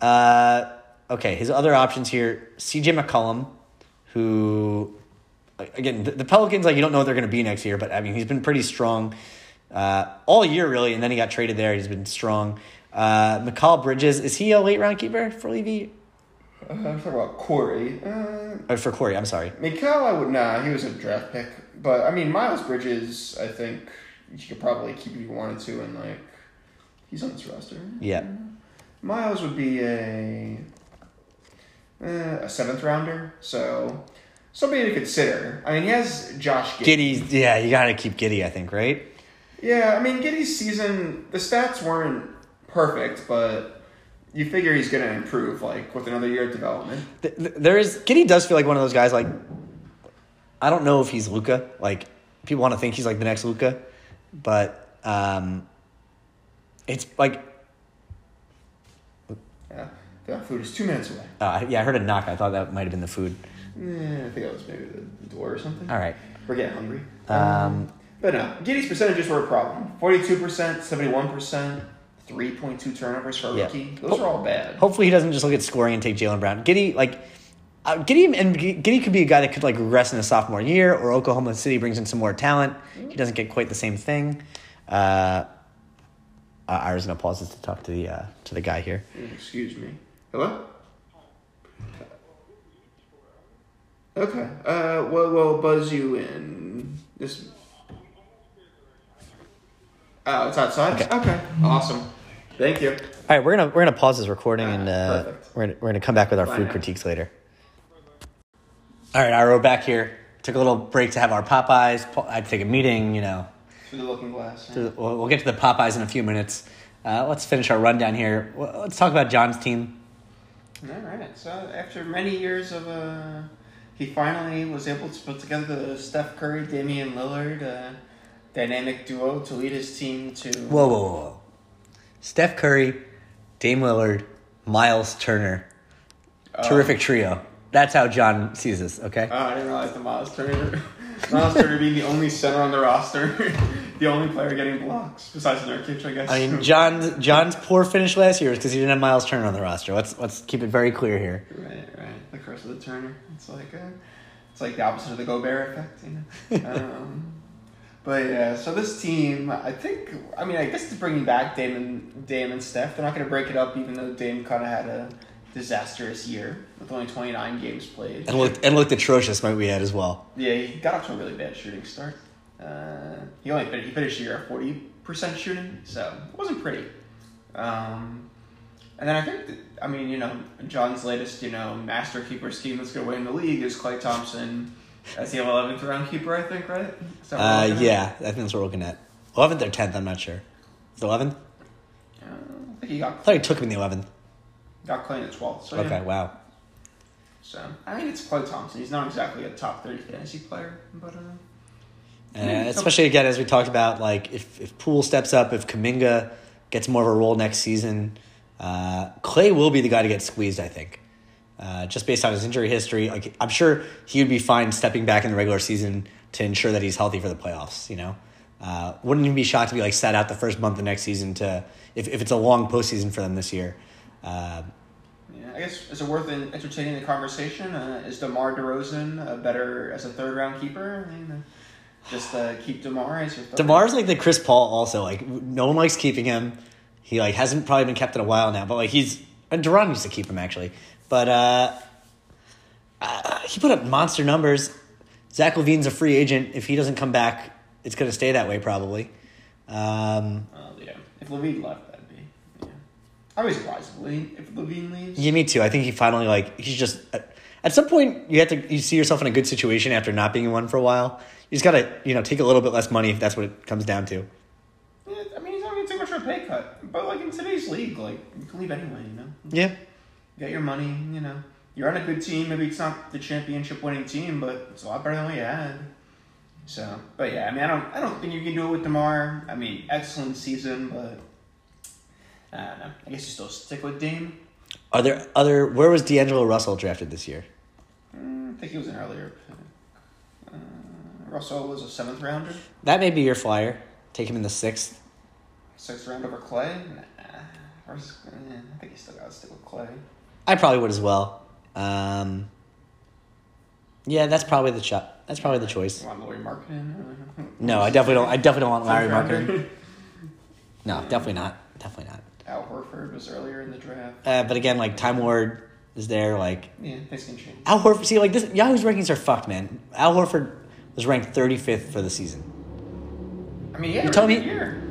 Uh, okay, his other options here: C.J. McCollum, who, again, the, the Pelicans like you don't know what they're going to be next year, but I mean he's been pretty strong uh, all year really, and then he got traded there. He's been strong. Uh, Mikal Bridges is he a late round keeper for Levy Uh, I'm talking about Corey. Uh, or for Corey? I'm sorry. Mikal, I would nah. He was a draft pick, but I mean Miles Bridges. I think you could probably keep if you wanted to, and like he's on this roster. Yeah. Miles would be a eh, a seventh rounder, so somebody to consider. I mean, he has Josh. Giddey, yeah, you got to keep Giddey, I think, right? Yeah, I mean Giddey's season. The stats weren't perfect, but you figure he's going to improve, like with another year of development. Th- th- There is Giddey does feel like one of those guys. Like, I don't know if he's Luka. Like, people want to think he's like the next Luka, but um, it's like, The food is two minutes away. uh, yeah, I heard a knock. I thought that might have been the food. Yeah, I think that was maybe the door or something. All right. We're getting hungry. Um, But no, Giddey's percentages were a problem. Forty-two percent, seventy-one percent, three point two turnovers for a Yeah. rookie. Those are all bad. Hopefully, he doesn't just look at scoring and take Jaylen Brown. Giddey, like, uh, Giddey and Giddey could be a guy that could like regress in his sophomore year, or Oklahoma City brings in some more talent. He doesn't get quite the same thing. Uh, uh, Ira's gonna pause this to talk to the uh, to the guy here. Excuse me. Hello. Okay. Uh, well, we'll buzz you in. This. Oh, it's outside. Okay. Okay. Awesome. Thank you. All right, we're gonna we're gonna pause this recording Ah, and uh, we're gonna, we're gonna come back with our Bye food now. critiques later. All right, Ira, we're back here. Took a little break to have our Popeyes. I'd take a meeting, you know. Through the looking glass. To the- We'll, we'll get to the Popeyes in a few minutes. Uh, let's finish our rundown here. Let's talk about John's team. All right. So after many years of uh, he finally was able to put together the Steph Curry, Damian Lillard uh, dynamic duo to lead his team to. Whoa, whoa, whoa. Steph Curry, Dame Lillard, Miles Turner. Oh. Terrific trio. That's how John sees this, okay? Oh, I didn't realize the Miles Turner. Miles Turner being the only center on the roster, the only player getting blocks besides Nurkic, I guess. I mean, John's John's poor finish last year was because he didn't have Miles Turner on the roster. Let's let's keep it very clear here. right, right. The curse of the Turner. It's like uh, it's like the opposite of the Gobert effect, you know. um, but yeah, so this team, I think, I mean, I guess it's bringing back Dame and Dame and Steph. They're not going to break it up, even though Dame kind of had a disastrous year with only twenty nine games played. And looked and looked atrocious, might we add as well. Yeah, he got off to a really bad shooting start. Uh, he only finished, he finished the year at forty percent shooting, so it wasn't pretty. Um, and then I think, that, I mean, you know, John's latest, you know, master keeper scheme that's going to win the league is Klay Thompson as the eleventh round keeper. I think, right? Is that what we're Uh, yeah, I think that's what we're looking at. Eleventh or tenth, I'm not sure. Is eleventh? Uh, I think he got I thought he took him in the eleventh. Got Klay in the twelfth. So Okay, yeah. wow. So I think it's Klay Thompson. He's not exactly a top thirty fantasy player, but uh, Uh, especially again, as we talked about, like if if Poole steps up, if Kuminga gets more of a role next season, uh, Klay will be the guy to get squeezed. I think, uh, just based on his injury history. Like I'm sure he would be fine stepping back in the regular season to ensure that he's healthy for the playoffs. You know, uh, wouldn't even be shocked to be like sat out the first month of next season to if if it's a long postseason for them this year. Uh, Yeah, I guess is it worth entertaining the conversation? Uh, is DeMar DeRozan uh, better as a third round keeper? I mean, uh, just uh, keep DeMar as your third. Demar's like the Chris Paul also. Like no one likes keeping him. He like hasn't probably been kept in a while now, but like he's and Duran used to keep him actually. But uh, uh he put up monster numbers. Zach LaVine's a free agent. If he doesn't come back, it's gonna stay that way probably. Um, Oh yeah, if LaVine left, that'd be. Yeah. I was surprised if LaVine, leaves. yeah, me too. I think he finally like he's just at, some point you have to you see yourself in a good situation after not being in one for a while. You just gotta you know take a little bit less money if that's what it comes down to. Yeah, I mean, he's not getting too much of a pay cut, but like in today's league, like you can leave anyway. You know, Yeah. get your money. You know, you're on a good team. Maybe it's not the championship winning team, but it's a lot better than what you had. So, but yeah, I mean, I don't, I don't think you can do it with Demar. I mean, excellent season, but I don't know. I guess you still stick with Dame. Are there other? Where was D'Angelo Russell drafted this year? Mm, I think he was an earlier. Uh, Russell was a seventh rounder, That may be your flyer. Take him in the sixth. sixth round over Klay. Nah, eh, I think you still got to stick with Klay. I probably would as well. Um, yeah, that's probably the shot. That's probably the choice. You want Lauri Markkanen? No, I definitely don't. I definitely don't want Larry. Marketing. No, definitely not. Definitely not. Al Horford was earlier in the draft. Uh, but again, like Time Lord is there. Like Yeah, things can change. Al Horford. See, like this, Yahoo's rankings are fucked, man. Al Horford was ranked 35th for the season. I mean, yeah, You tell me- Year.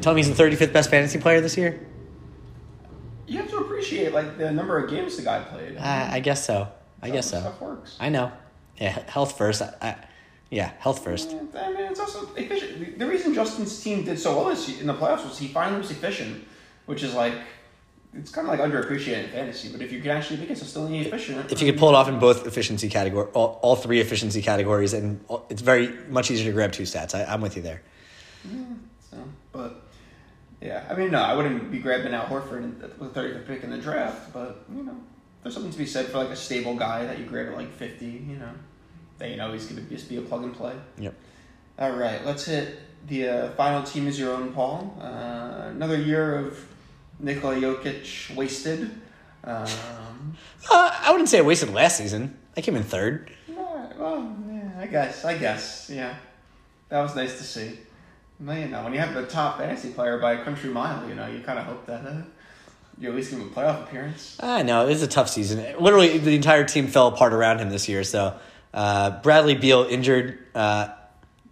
Tell me he's the 35th best fantasy player this year. You have to appreciate like the number of games the guy played. Uh, I guess so. I guess so. Stuff works. I know. Yeah, health first. I, I, yeah, health first. I mean, it's also efficient. The reason Justin's team did so well this in the playoffs was he finally was efficient, which is like it's kind of like underappreciated in fantasy. But if you can actually make it so still efficient, If you could pull it off in both efficiency category, all, all three efficiency categories, and all- it's very much easier to grab two stats. I, I'm with you there. So, but yeah, I mean, no, I wouldn't be grabbing Al Horford with the 35th pick in the draft. But you know, there's something to be said for like a stable guy that you grab at like 50. You know, that you know he's going to just be a plug and play. Yep. All right, let's hit the uh, final team is your own, Paul. Uh, another year of Nikola Jokic wasted. Um, Uh, I wouldn't say I wasted last season. I came in third. alright, well, yeah, I guess, I guess, yeah. That was nice to see. Well, you know, when you have the top fantasy player by a country mile, you know, you kind of hope that uh, you at least give him a playoff appearance. I know it was a tough season. Literally, the entire team fell apart around him this year. So uh, Bradley Beal injured, uh,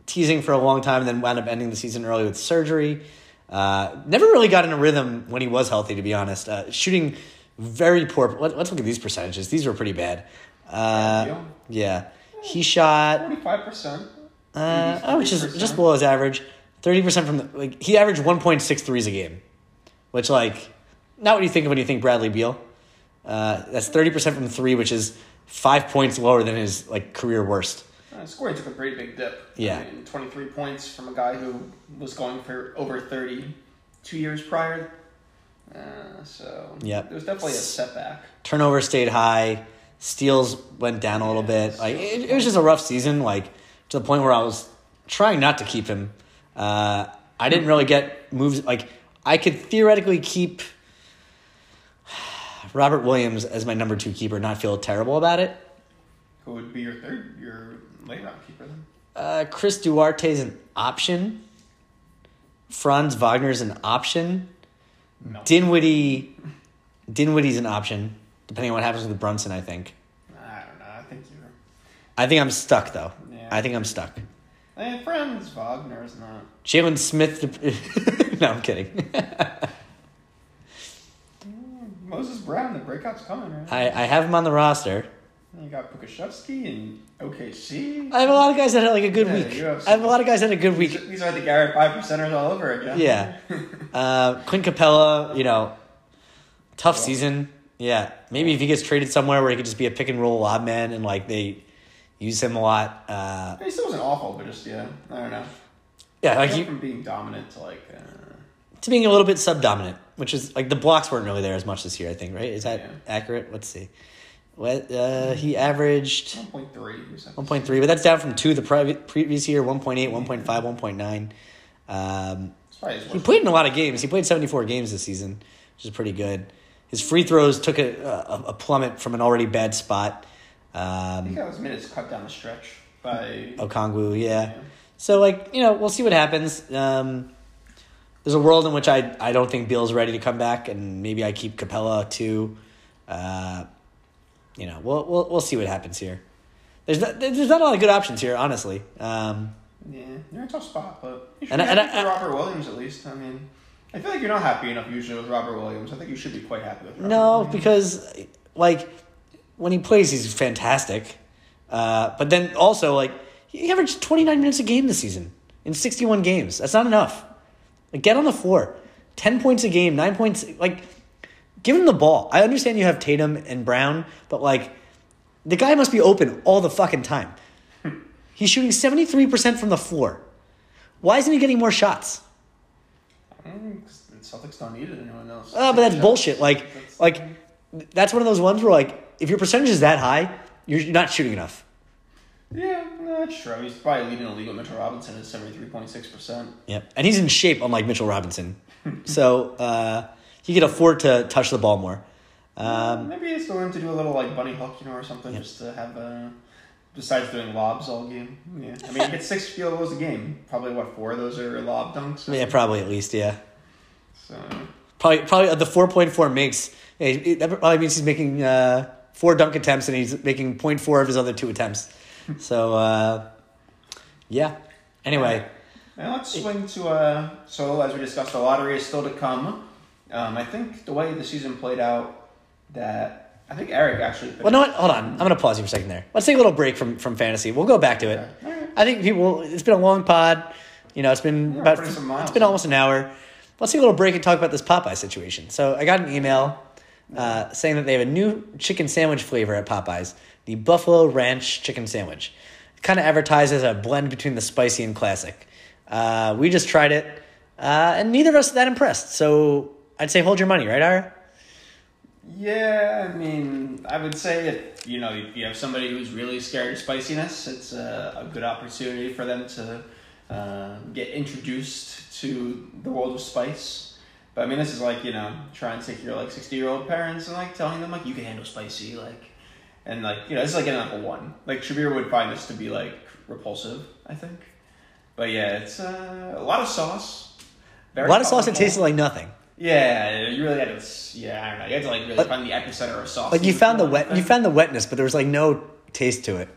teasing for a long time, then wound up ending the season early with surgery. Uh, never really got in a rhythm when he was healthy, to be honest. Uh, shooting very poor. Let, us look at these percentages. These were pretty bad. Uh, yeah, he shot. 45%. Uh, oh, which is just below his average. Thirty percent from the like he averaged one point six threes a game, which like not what you think of when you think Bradley Beal. Uh, that's thirty percent from three, which is five points lower than his like career worst. Uh, scoring took a pretty big dip. Yeah. I mean, 23 points from a guy who was going for over 30 two years prior. Uh, so yeah, it was definitely a setback. Turnover stayed high, steals went down a little bit. Like it, it was just a rough season. Like to the point where I was trying not to keep him. Uh, I didn't really get moves. Like I could theoretically keep Robert Williams as my number two keeper, not feel terrible about it. Who would be your third, your late keeper then? Uh, Chris Duarte is an option. Franz Wagner's an option. No. Dinwiddie, Dinwiddie's an option, depending on what happens with Brunson. I think. I don't know. I think you're. I think I'm stuck though. Yeah. I think I'm stuck. Hey, Franz, Wagner is not. Jalen Smith. no, I'm kidding. Moses Brown, the breakout's coming, right? I, I have him on the roster. You got Pokusevski and OKC. I have a lot of guys that had like a good Yeah, week. I have a lot of guys that had a good week. these are the Garrett five percenters all over again. Yeah. Uh, Clint Capela, you know, tough Well. season. Yeah, maybe if he gets traded somewhere where he could just be a pick and roll lob man and like they use him a lot. Uh, He still wasn't awful, but just yeah, I don't know. yeah, like he, from being dominant to like. Uh, to being a little bit subdominant, which is like the blocks weren't really there as much this year. I think, right? Is that Yeah. accurate? Let's see. What uh, he averaged 1.3. one point three, but that's down from two the previ- previous year 1.8, 1.5, 1.9. Um, It's probably his he played in a lot of games. He played seventy four games this season, which is pretty good. His free throws took a, a, a plummet from an already bad spot. I think Um, that was minutes cut down the stretch by. Okongwu, yeah. So like you know, we'll see what happens. Um, there's a world in which I I don't think Beal's ready to come back, and maybe I keep Capela too. Uh, you know, we'll we'll we'll see what happens here. There's not, there's not a lot of good options here, honestly. Um, Yeah, you're in a tough spot, but you should And be and happy I- for Robert Williams at least. I mean, I feel like you're not happy enough usually with Robert Williams. I think you should be quite happy with. Robert no, Williams. because like when he plays, he's fantastic. Uh, but then also like he averaged 29 minutes a game this season in 61 games. That's not enough. Like get on the floor, 10 points a game, nine points. Like give him the ball. I understand you have Tatum and Brown, but like the guy must be open all the fucking time. He's shooting 73% from the floor. Why isn't he getting more shots? Mm, Celtics don't need anyone else. Oh, but that's Yeah. bullshit. Like, That's- like that's one of those ones where like if your percentage is that high, you're you're not shooting enough. Yeah, that's true. He's probably leading the league with Mitchell Robinson at seventy three point six percent. Yep, and he's in shape, unlike Mitchell Robinson. so uh, he could afford to touch the ball more. Um, Maybe he's going to do a little like bunny hook, you know, or something, just to have. Uh, besides doing lobs all game, yeah. I mean, he gets six field goals a game. Probably what four of those are lob dunks. yeah, probably at least. Yeah, So probably probably the four point four makes yeah, it- that probably means he's making uh, four dunk attempts and he's making 0.4 of his other two attempts. So uh, yeah. Anyway, Now let's swing to uh so as we discussed, the lottery is still to come. Um, I think the way the season played out, that I think Eric actually. well, no, what? Hold on. I'm gonna pause you for a second there. Let's take a little break from from fantasy. We'll go back to it. I think people. It's been a long pod. You know, it's been Yeah, about. some miles It's been almost an hour. Let's take a little break and talk about this Popeye situation. So I got an email uh, saying that they have a new chicken sandwich flavor at Popeyes, the Buffalo Ranch Chicken Sandwich. Kind of advertised as a blend between the spicy and classic. Uh, we just tried it, uh, and neither of us that impressed. So I'd say hold your money, right, Ira? Yeah, I mean, I would say if you know if you have somebody who's really scared of spiciness, it's a, a good opportunity for them to uh, get introduced to the world of spice. But I mean, this is like you know, trying to take your like sixty year old parents and like telling them like you can handle spicy, like, and like you know, this is like an apple one. Like Shabir would find this to be like repulsive, I think. But yeah, it's uh, a lot of sauce. A lot of sauce that tasted like nothing. Yeah, you really had to. Yeah, I don't know. You had to like really Like- find the epicenter of sauce. Like you found the wet, you found the wetness, but there was like no taste to it.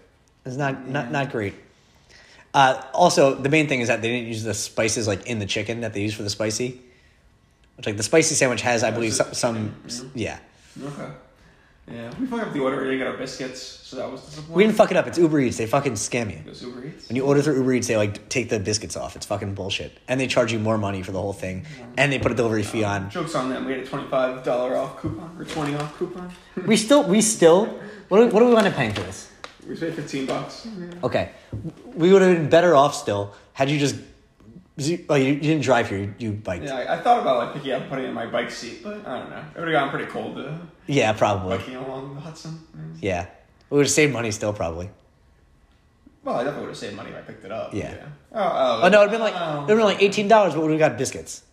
It's not not Yeah. not great. Uh, also, the main thing is that they didn't use the spices like in the chicken that they use for the spicy. Which like the spicy sandwich has, I believe, some, some yeah. Okay. Yeah, we fucked up the order. We didn't get our biscuits, so that was disappointing. We didn't fuck it up. It's Uber Eats. They fucking scam you. It was Uber Eats. When you order through Uber Eats, they like take the biscuits off. It's fucking bullshit, and they charge you more money for the whole thing, and they put a delivery fee on. Jokes on them. We had a twenty-five dollar off coupon or twenty off coupon. We still, we still, what do, what do we want to paying for this? We paid fifteen bucks. Okay, we would have been better off still had you just. Oh, you, you didn't drive here. You, you biked. Yeah, I, I thought about like picking up and putting it in my bike seat, but I don't know. It would have gotten pretty cold uh, Yeah, probably. biking along the Hudson. Yeah, we would have saved money still, probably. Well, I definitely would have saved money if I picked it up. Yeah. Oh, oh, Oh no, it'd been like oh. it'd been like eighteen dollars, but we got biscuits.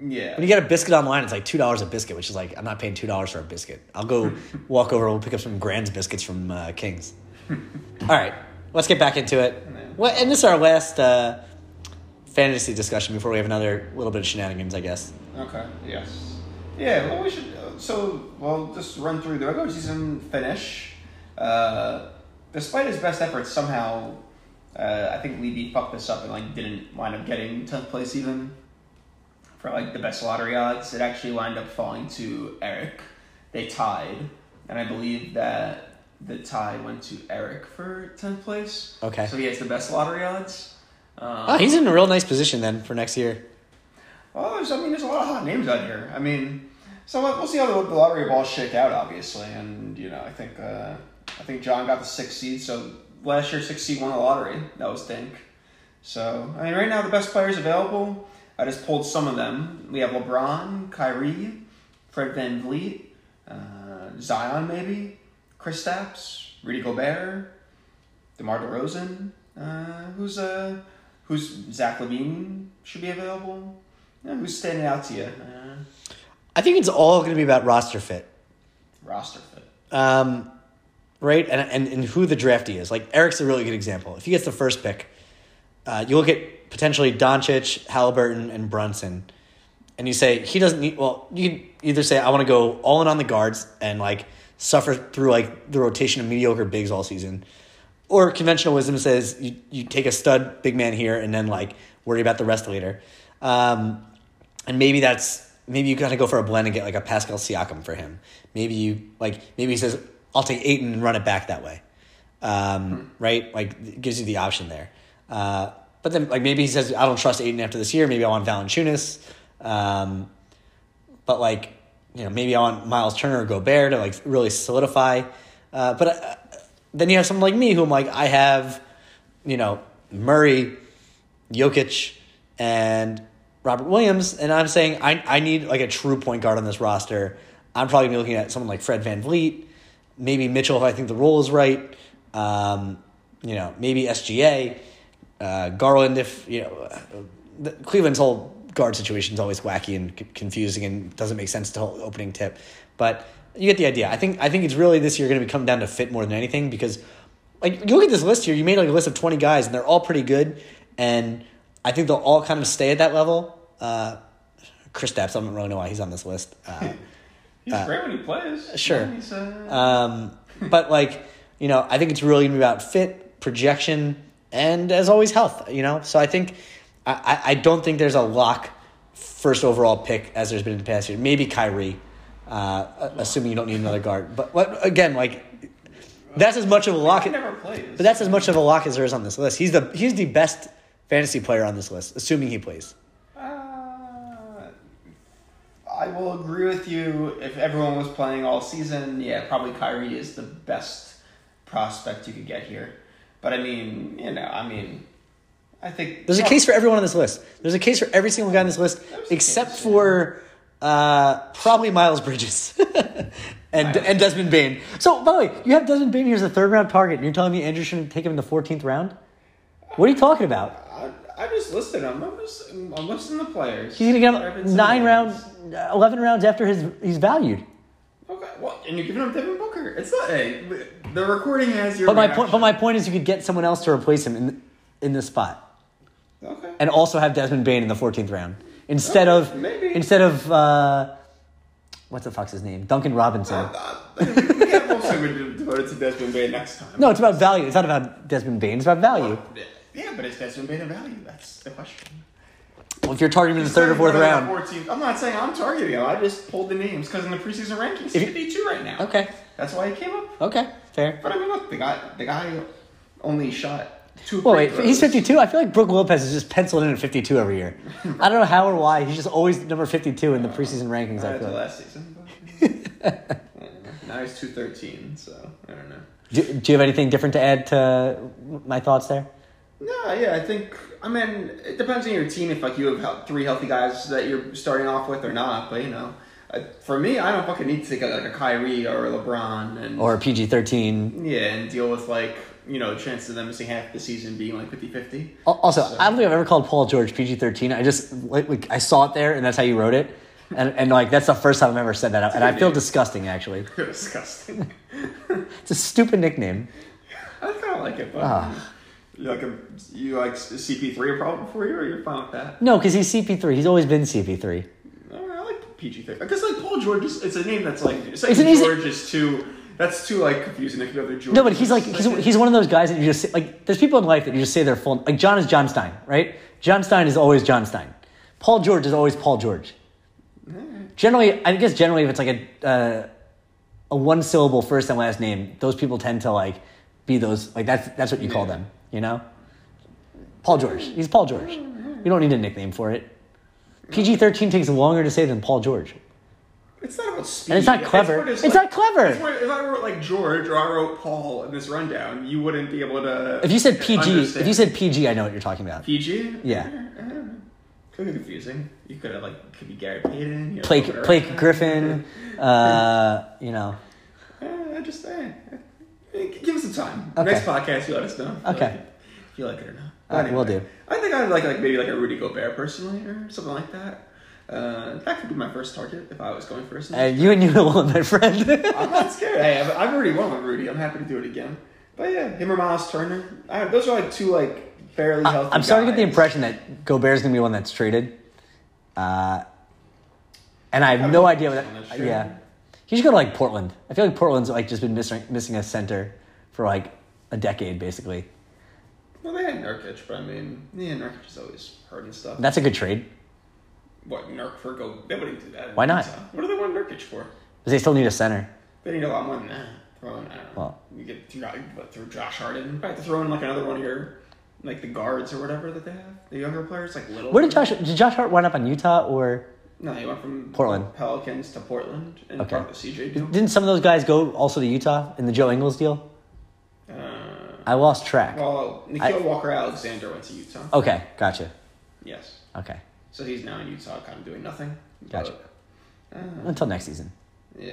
Yeah. When you get a biscuit online, it's like two dollars a biscuit, which is like I'm not paying two dollars for a biscuit. I'll go walk over. And we'll pick up some Grand's biscuits from uh, Kings. All right, let's get back into it. Well, and this is our last uh, fantasy discussion before we have another little bit of shenanigans, I guess. Okay. Yes. Yeah. Well, we should. So, well, just run through the regular season finish. Uh, despite his best efforts, somehow, uh, I think Levy fucked this up and like didn't wind up getting tenth place even for like the best lottery odds. It actually wound up falling to Eric. They tied, and I believe that the tie went to Eric for tenth place. Okay. So he has the best lottery odds. Um, Oh, he's in a real nice position then for next year. Well, I mean, there's a lot of hot names out here. I mean, so we'll see how the, lottery balls shake out, obviously. And you know, I think uh, I think John got the sixth seed. So last year, sixth seed won the lottery. That was Dink. So I mean, right now the best players available. I just pulled some of them. We have LeBron, Kyrie, Fred VanVleet, uh, Zion, maybe, Kristaps, Rudy Gobert, DeMar DeRozan. Uh, who's uh, who's Zach LaVine should be available. Yeah, who's standing out to you? I think it's all going to be about roster fit. roster fit. um, right? And, and and who the draftee is. Like Eric's a really good example. If he gets the first pick, uh, you look at potentially Doncic, Haliburton, and Brunson, and you say he doesn't need. Well, you can either say I want to go all in on the guards and like suffer through like the rotation of mediocre bigs all season, or conventional wisdom says you you take a stud big man here and then like worry about the rest later. Um, and maybe that's maybe you gotta go for a blend and get like a Pascal Siakam for him. Maybe you like maybe he says I'll take Ayton and run it back that way, um, right? Like it gives you the option there. Uh, but then like maybe he says I don't trust Ayton after this year. Maybe I want Valanciunas. Um, but like you know maybe I want Miles Turner or Gobert to like really solidify. Uh, but uh, then you have someone like me who I'm like I have, you know Murray, Jokic, and Robert Williams, and I'm saying I, I need like a true point guard on this roster. I'm probably gonna be looking at someone like Fred VanVleet, maybe Mitchell if I think the role is right. Um, you know, maybe SGA, uh, Garland if you know the, Cleveland's whole guard situation is always wacky and c- confusing and doesn't make sense to whole opening tip. But you get the idea. I think I think it's really this year going to be come down to fit more than anything because like you look at this list here, you made like a list of twenty guys and they're all pretty good, and I think they'll all kind of stay at that level. Uh, Kristaps, I don't really know why he's on this list. Uh, He's Uh, great when he plays. sure. Um, but like you know, I think it's really gonna be about fit, projection, and as always, health. You know, so I think I, I- I don't think there's a lock first overall pick as there's been in the past year. Maybe Kyrie, uh, assuming you don't need another guard. But what again, like that's as much of a lock. he never plays. But that's as much of a lock as there is on this list. He's the he's the best fantasy player on this list, assuming he plays. Uh, I will agree with you. If everyone was playing all season, yeah, probably Kyrie is the best prospect you could get here. But I mean, you know, I mean, I think There's a case for everyone on this list. There's a case for every single guy on this list, There's except case, for uh, probably Miles Bridges and and Desmond Bane. So, by the way, you have Desmond Bane here as a third round target, and you're telling me Andrew shouldn't take him in the 14th round? What are you talking about? I, just listed them. I'm just I'm listing the players. He's gonna get nine rounds, uh, eleven rounds after his he's valued. Okay, well, and you're giving him Devin Booker. It's not. Hey, the recording has your. But my point, but my point is, you could get someone else to replace him in in this spot, Okay. and also have Desmond Bane in the fourteenth round instead Okay, of maybe. instead of uh, what's the fuck's his name, Duncan Robinson. Uh, also been devoted to Desmond Bane next time. No, it's about value. It's not about Desmond Bane. It's about value. Yeah, but it's Desmond Bane a value? That's the question. Well, if you're targeting him in the third or fourth round, 14th. I'm not saying I'm targeting him. I just pulled the names because in the preseason rankings, he's you- 52 right now. okay, That's why he came up. okay, fair. But I mean, look, the guy, the guy only shot two. Well, wait, he's 52. I feel like Brook Lopez is just penciled in at 52 every year. I don't know how or why. He's just always number 52 in the preseason rankings. Uh, I to feel. Like. last season. Now he's 213, so I don't know. Do, do you have anything different to add to my thoughts there? No, yeah, I think. I mean, it depends on your team if like you have three healthy guys that you're starting off with or not. But you know, for me, I don't fucking need to take a, like a Kyrie or a LeBron and Or PG 13? yeah, and deal with like you know chances of them missing half the season being like 50-50. Also, I don't think I've ever called Paul George PG 13. I just, like, like, I saw it there and that's how you wrote it. And, and like, that's the first time I've ever said that. And I feel disgusting, actually. You're Disgusting. It's a stupid nickname. I kind of like it, but Ah. You like a you like CP3 a problem for you, or you're fine with that? No, because he's CP3. He's always been CP3. All right, I like PG thing because like Paul George is it's a name that's like It's easy- George is too that's too like confusing if you other George. No, but he's like he's, he's one of those guys that you just say, like. There's people in life that you just say their full like John is John Stein, right? John Stein is always John Stein. Paul George is always Paul George. Generally, I guess generally if it's like a uh, a one syllable first and last name, those people tend to like be those like that's that's what you call them, you know. Paul George, he's Paul George. You don't need a nickname for it. PG thirteen takes longer to say than Paul George. It's not about speed. And it's not clever. what It's like- not clever. it's if I wrote like George or I wrote Paul in this rundown, you wouldn't be able to. If you said PG, if you said PG, I know what you're talking about. PG, Yeah. Don't know. could be confusing. You could have like could be Gary Payton, you know, Blake. Griffin, uh, you know. Eh, I just eh, eh, give us some time. Okay. Next podcast, you let us know. Okay. like If you like it or not. All right, will do. I think I'd like like maybe like a Rudy Gobert personally or something like that. Uh, that could be my first target if I was going first. Uh, you and you alone, my friend. I'm not scared. Hey, I've, I've already won with Rudy. I'm happy to do it again. But yeah, him or Miles Turner. I, those are like two like fairly healthy. I'm starting to get the impression that Gobert's gonna be one that's traded, uh, and I have I no idea what. That, yeah, he should go to like Portland. I feel like Portland's like just been missing missing a center for like a decade, basically. Well, they had Nurkic, but I mean, yeah, Nurkic is always hurt and stuff. That's a good trade. what Nurk for go? They wouldn't do that. Why not? What do they want Nurkic for? Because they still need a center. They need a lot more than that. Throw in, I don't know. Well- you get through, through Josh Harden. Probably have to throw in like another one of your, like the guards or whatever that they have. The younger players, like little. Where did Josh did Josh Hart wind up on Utah or No, he went from Portland. Pelicans to Portland and Okay. part of the CJ deal. didn't some of those guys go also to Utah in the Joe Ingles deal? Uh, I lost track. well, Nickeil I- Walker Alexander went to Utah. Okay, gotcha. Yes. Okay, So he's now in Utah, kind of doing nothing. Gotcha. But, uh, until next season. yeah.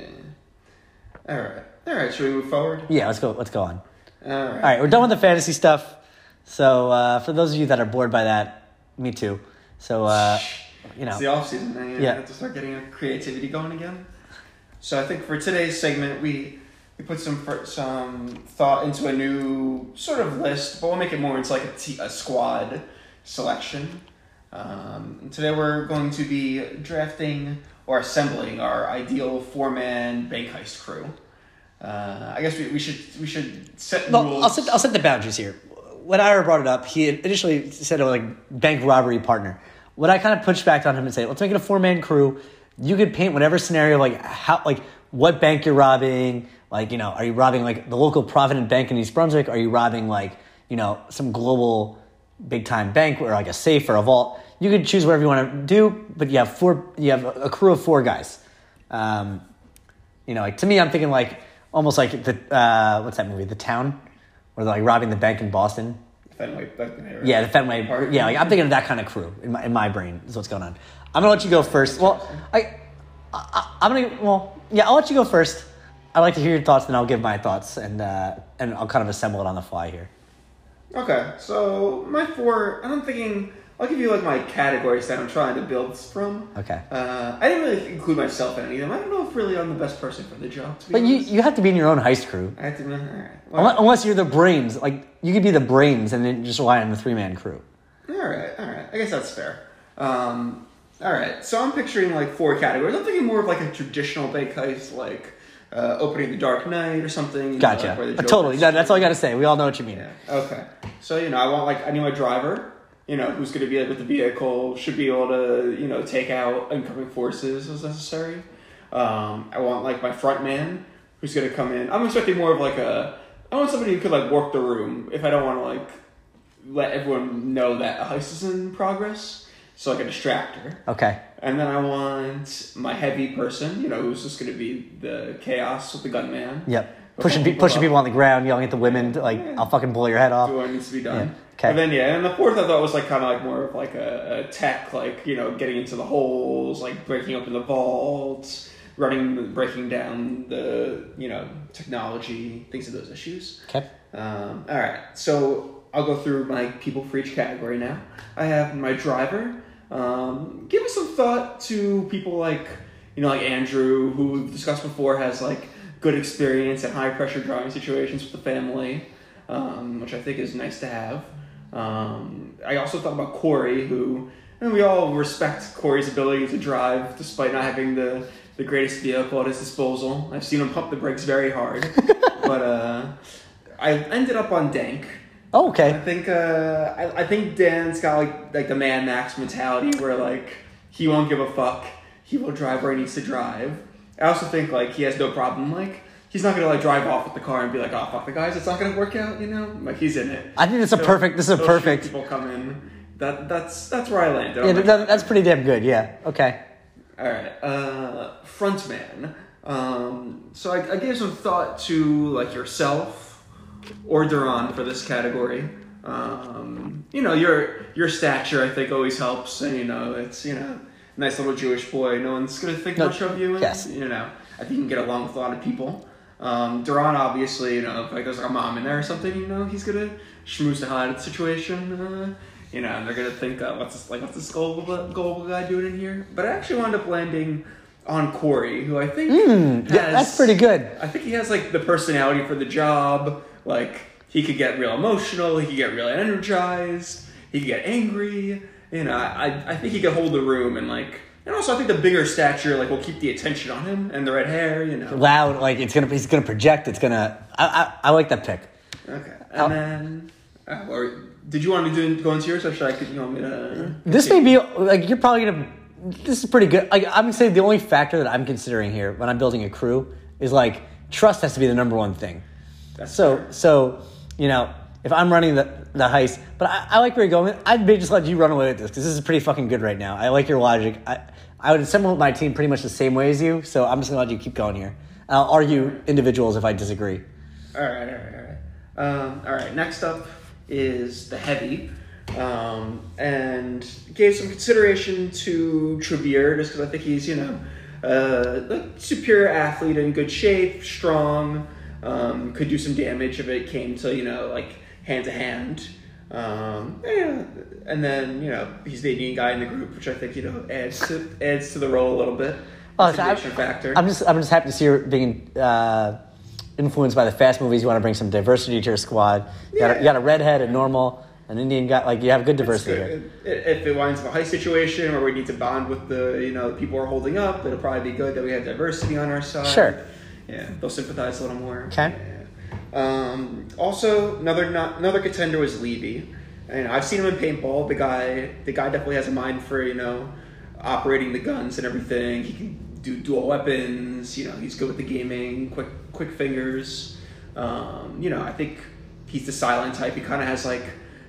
All right. All right. Should we move forward? Yeah, let's go. Let's go on. All right. All right, we're done with the fantasy stuff. So uh, for those of you that are bored by that, me too. So uh, you It's know, the off season now. You Yeah. have to start getting our creativity going again. So I think for today's segment, we we put some some thought into a new sort of list, but we'll make it more into like a, a squad selection. Um, today we're going to be drafting or assembling our ideal four man bank heist crew. Uh, I guess we, we should we should set Well, rules. I'll set I'll set the boundaries here. When Ira brought it up, he initially said it was like bank robbery partner. What I kind of pushed back on him and say, let's make it a four man crew. You could paint whatever scenario, like how, like what bank you're robbing. Like you know, are you robbing like the local Provident Bank in East Brunswick? Are you robbing like you know some global big time bank or like a safe or a vault? You could choose whatever you want to do, but you have four. You have a crew of four guys. Um, you know, like to me, I'm thinking like almost like the uh, what's that movie, The Town, where they're like robbing the bank in Boston. Fenway, right? Yeah, the Fenway. Park. Yeah, like I'm thinking of that kind of crew in my in my brain is what's going on. I'm gonna let you go first. Well, I, I I'm gonna well yeah I'll let you go first. I'd like to hear your thoughts, then I'll give my thoughts, and uh, and I'll kind of assemble it on the fly here. Okay, so my four, I'm thinking, I'll give you like my categories that I'm trying to build from. Okay. Uh, I didn't really include myself in any of them. I don't know if really I'm the best person for the job. To be But you, honest. you have to be in your own heist crew. I have to. Be, All right. Unless, unless you're the brains. Like, you could be the brains and then just rely on the three man crew. All right, all right. I guess that's fair. Um, all right, so I'm picturing like four categories. I'm thinking more of like a traditional bank heist, like uh, opening the Dark Knight or something. you know, Gotcha. like Uh, totally. That, that's all I got to say. We all know what you mean. Yeah. Okay. So you know, I want like I need my driver. You know, who's going to be like with the vehicle should be able to you know take out incoming forces as necessary. Um, I want like my front man who's going to come in. I'm expecting more of like a. I want somebody who could like work the room if I don't want to like let everyone know that a heist is in progress. So like a distractor. Okay. And then I want my heavy person, you know, who's just going to be the chaos with the gunman. Yep. Pushing, then pe- pushing up. people on the ground, yelling at the women, like, Yeah. I'll fucking blow your head off. do what needs to be done. Yeah. Okay. And then yeah, and the fourth I thought was like kind of like more of like a, a tech, like you know, getting into the holes, like breaking open the vaults, running, breaking down the you know technology, things of those issues. Okay. Um, all right, so I'll go through my people for each category now. I have my driver. Um, give us some thought to people like you know like Andrew, who we've discussed before, has like good experience at high pressure driving situations with the family, um, which I think is nice to have. Um, I also thought about Corey, who and we all respect Corey's ability to drive despite not having the, the greatest vehicle at his disposal. I've seen him pump the brakes very hard, but uh, I ended up on Dank. Oh, I okay. think uh, I, I think Dan's got like like the Mad Max mentality where like he won't give a fuck. He will drive where he needs to drive. I also think like he has no problem like he's not gonna like drive off with the car and be like oh fuck the guys it's not gonna work out you know like he's in it. I think it's a perfect, this is a perfect. People come in. That that's that's where I landed. Yeah, that, that's pretty damn good. Yeah. Okay. all right, uh, frontman. Um, so I, I gave some thought to like yourself or Duran for this category. Um, you know, your your stature I think always helps, and you know it's you know nice little Jewish boy. No one's gonna think No, much of you. And, yes. You know, I think you can get along with a lot of people. Um, Duran obviously, you know, if like there's like a mom in there or something, you know, he's gonna schmooze the hell out of the situation. Uh, you know, and they're gonna think, uh, what's this like? What's this gullible, gullible guy doing in here? But I actually wound up landing on Corey, who I think Mm, yeah, that's pretty good. I think he has like the personality for the job. Like he could get real emotional. He could get real energized. He could get angry. You know, I I think he could hold the room and like. And also, I think the bigger stature like will keep the attention on him and the red hair. You know. Loud, like it's gonna, it's gonna project. It's gonna. I, I, I like that pick. Okay. And How- then, uh, or did you want to do go into yours, or should I? You want me to? This may be like you're probably gonna. This is pretty good. Like I'm gonna say the only factor that I'm considering here when I'm building a crew is like trust has to be the number one thing. That's So fair. so you know if I'm running the the heist, but I, I like where you're going. I'd maybe just let you run away with this because this is pretty fucking good right now. I like your logic. I I would assemble my team pretty much the same way as you. So I'm just gonna let you keep going here. I'll argue individuals if I disagree. All right, all right, all right. Um, all right. Next up is the heavy, um, and gave some consideration to Trevere just because I think he's you know uh, superior athlete in good shape, strong, um, could do some damage if it came to you know like hand to hand. Um, yeah, and then you know he's the Indian guy in the group, which I think you know adds to adds to the role a little bit. Oh, so I- Intimidation factor. I'm just I'm just happy to see you being uh, influenced by the fast movies. You want to bring some diversity to your squad. You, got, a, Yeah. you got a redhead, a normal, an Indian guy. Like you have good diversity good. If it winds up a heist situation where we need to bond with the you know the people we're holding up, it'll probably be good that we have diversity on our side. Sure. Yeah, they'll sympathize a little more. Okay. Yeah. Um, also, another not, another contender was Levy, and I've seen him in paintball. The guy, the guy definitely has a mind for you know operating the guns and everything. He can do dual weapons. You know, he's good with the gaming, quick quick fingers. Um, you know, I think he's the silent type. He kind of has like.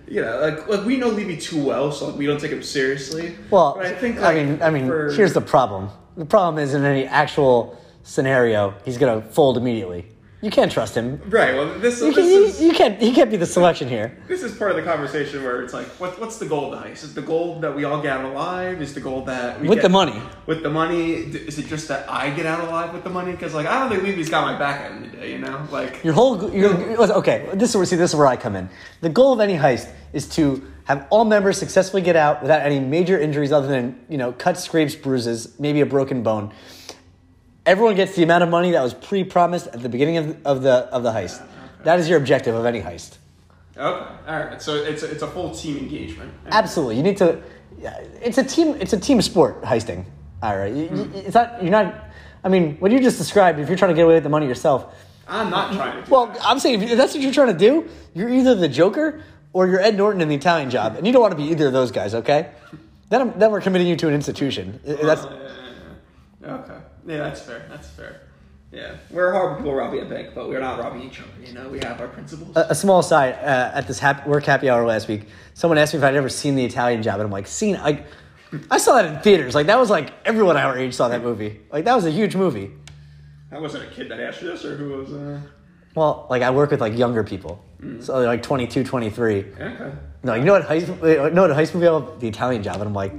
You know, like, like we know Levy too well, so like, we don't take him seriously. Well, But I think I mean, I mean, for- here's the problem. The problem is in any actual scenario, he's gonna fold immediately. You can't trust him. Right. Well, this, You, this can, you, is you can't. He can't be the selection here. this is part of the conversation where it's like, what, what's the goal of heist? Is the goal that we all get out alive? Is the goal that we With get- the money. With the money, is it just that I get out alive with the money? Because like I don't think Levy's got my back end of the day. You know, like Your whole. Your, okay. This is where see. This is where I come in. The goal of any heist is to have all members successfully get out without any major injuries, other than you know cuts, scrapes, bruises, maybe a broken bone. Everyone gets the amount of money that was pre-promised at the beginning of, of the of the heist. That is your objective of any heist. okay, all right. So it's a, it's a full team engagement. Absolutely, you need to. It's a team. It's a team sport heisting. All right, you- hmm. it's not. You're not. I mean, what you just described. If you're trying to get away with the money yourself, I'm not trying to. Well, that. I'm saying if that's what you're trying to do, you're either the Joker or you're Ed Norton in the Italian Job, and you don't want to be either of those guys. Okay, then I'm, then we're committing you to an institution. That's oh, yeah. okay. Yeah, that's fair. That's fair. Yeah, we're horrible people robbing a bank, but we're not robbing each other. You know, we have our principles. a, a small side uh, at this hap- work happy hour last week. Someone asked me if I'd ever seen the Italian Job, and I'm like, seen? I, I saw that in theaters. Like that was like everyone our age saw that movie. Like that was a huge movie. I wasn't a kid that asked you this, or who was? Uh... Well, like I work with like younger people, so they're like 22, 23. Okay. No, you know what heist? uh, No, what heist movie? The Italian Job, and I'm like,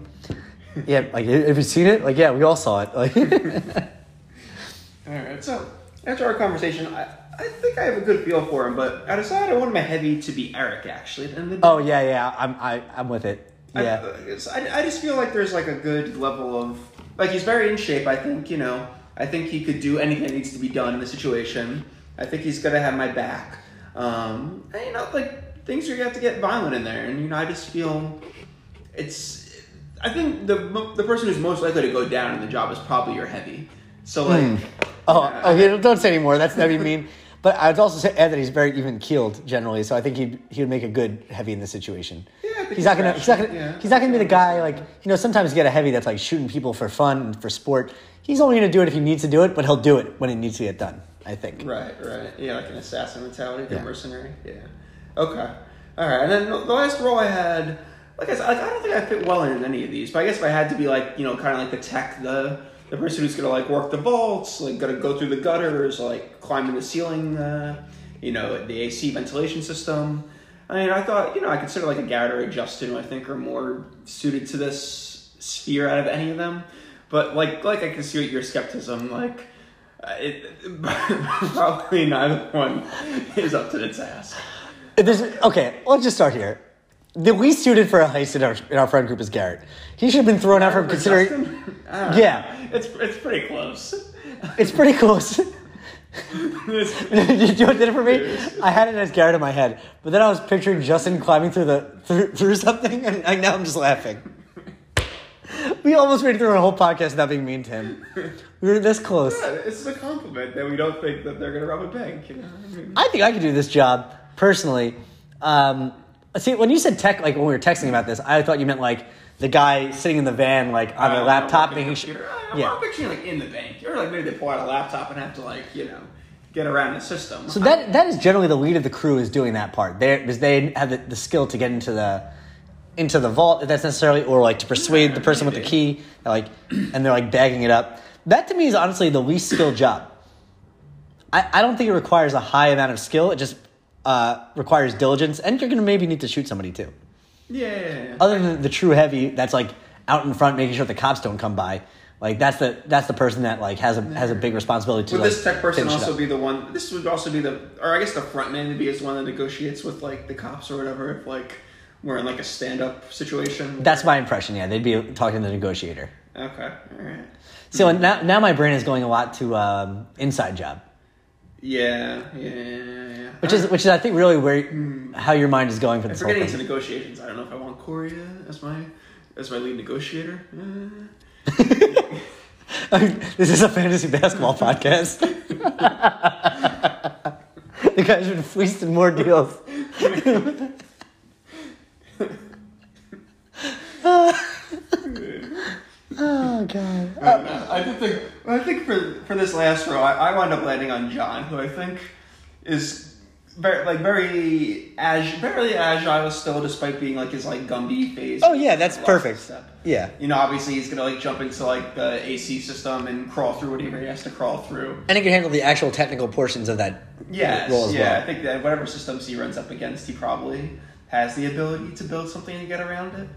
yeah, like have you seen it? Like, yeah, we all saw it. Like, All right. So after our conversation, I, I think I have a good feel for him, but I decided I wanted my heavy to be Eric. Actually, at the end of the day. oh yeah, yeah, I'm I, I'm with it. Yeah, I, I, I just feel like there's like a good level of like he's very in shape. I think you know. I think he could do anything that needs to be done in the situation. I think he's gonna have my back. Um, and, you know, like things are gonna have to get violent in there, and you know, I just feel it's. I think the the person who's most likely to go down in the job is probably your heavy. So like, hmm. uh, Oh, yeah, okay, don't say anymore. That's that'd be mean. But I'd also say add that he's very even keeled generally, so I think he'd he would make a good heavy in this situation. Yeah, I think he's not gonna he's not gonna yeah. he's not gonna be the guy like you know sometimes you get a heavy that's like shooting people for fun and for sport. He's only gonna do it if he needs to do it, but he'll do it when it needs to get done. I think. Right, right. Yeah, like an assassin mentality, like Yeah. a mercenary. Yeah. Okay. All right. And then the last role I had, like I said, I don't think I fit well in any of these, but I guess if I had to be like, you know, kind of like the tech, the the person who's gonna like work the vaults, like gonna go through the gutters, like climbing the ceiling, uh, you know, the AC ventilation system. I mean, I thought, you know, I consider like a Garrett or a Justin, who I think are more suited to this sphere out of any of them. But like, like I can see your skepticism, like. Uh, it, probably neither one is up to the task. Okay, let's just start here. The least suited for a heist in our in our friend group is Garrett. He should have been thrown out from considering. Justin? I don't know. Yeah. it's it's pretty close. It's pretty close. Did you know what did it for me? I had it as Garrett in my head, but then I was picturing Justin climbing through the through, through something, and I, now I'm just laughing. We almost made it through a whole podcast without being mean to him. We were this close. it's a compliment that we don't think that they're gonna rob a bank. You know, I mean, I think I could do this job personally. Um, see, when you said tech, like when we were texting about this, I thought you meant like the guy sitting in the van, like on uh, I the laptop, making sure. I'm, Yeah. I'm picturing like in the bank. You're like maybe they pull out a laptop and have to like you know get around the system. So that that is generally the lead of the crew is doing that part. They because they have the, the skill to get into the into the vault if that's necessarily, or like to persuade the person with the key, like, and they're like bagging it up. That to me is honestly the least skilled job. I, I don't think it requires a high amount of skill. It just uh, requires diligence, and you're gonna maybe need to shoot somebody too. yeah. Other than the true heavy, that's like out in front, making sure the cops don't come by. Like that's the that's the person that like has a has a big responsibility to. Would like, this tech person also be the one? This would also be the, or I guess the front man would be as one that negotiates with like the cops or whatever. If like we're in like a stand-up situation. That's my impression. Yeah, they'd be talking to the negotiator. okay, all right. So now, now my brain is going a lot to um, inside job, Yeah, yeah, yeah, yeah. which is which is I think really where how your mind is going for this we're getting into negotiations, I don't know if I want Corey as my as my lead negotiator. Uh, this is a fantasy basketball podcast. the guy's been fleeced in more deals. Oh god. I did think. I think for for this last row, I, I wound up landing on John, who I think is very like very ag- very agile still, despite being like his like Gumby phase. Oh, yeah, that's perfect. Step. Yeah. You know, obviously he's gonna like jump into like the AC system and crawl through whatever he has to crawl through. And he can handle the actual technical portions of that Yes, role as yeah. I well. think that whatever systems he runs up against, he probably has the ability to build something to get around it.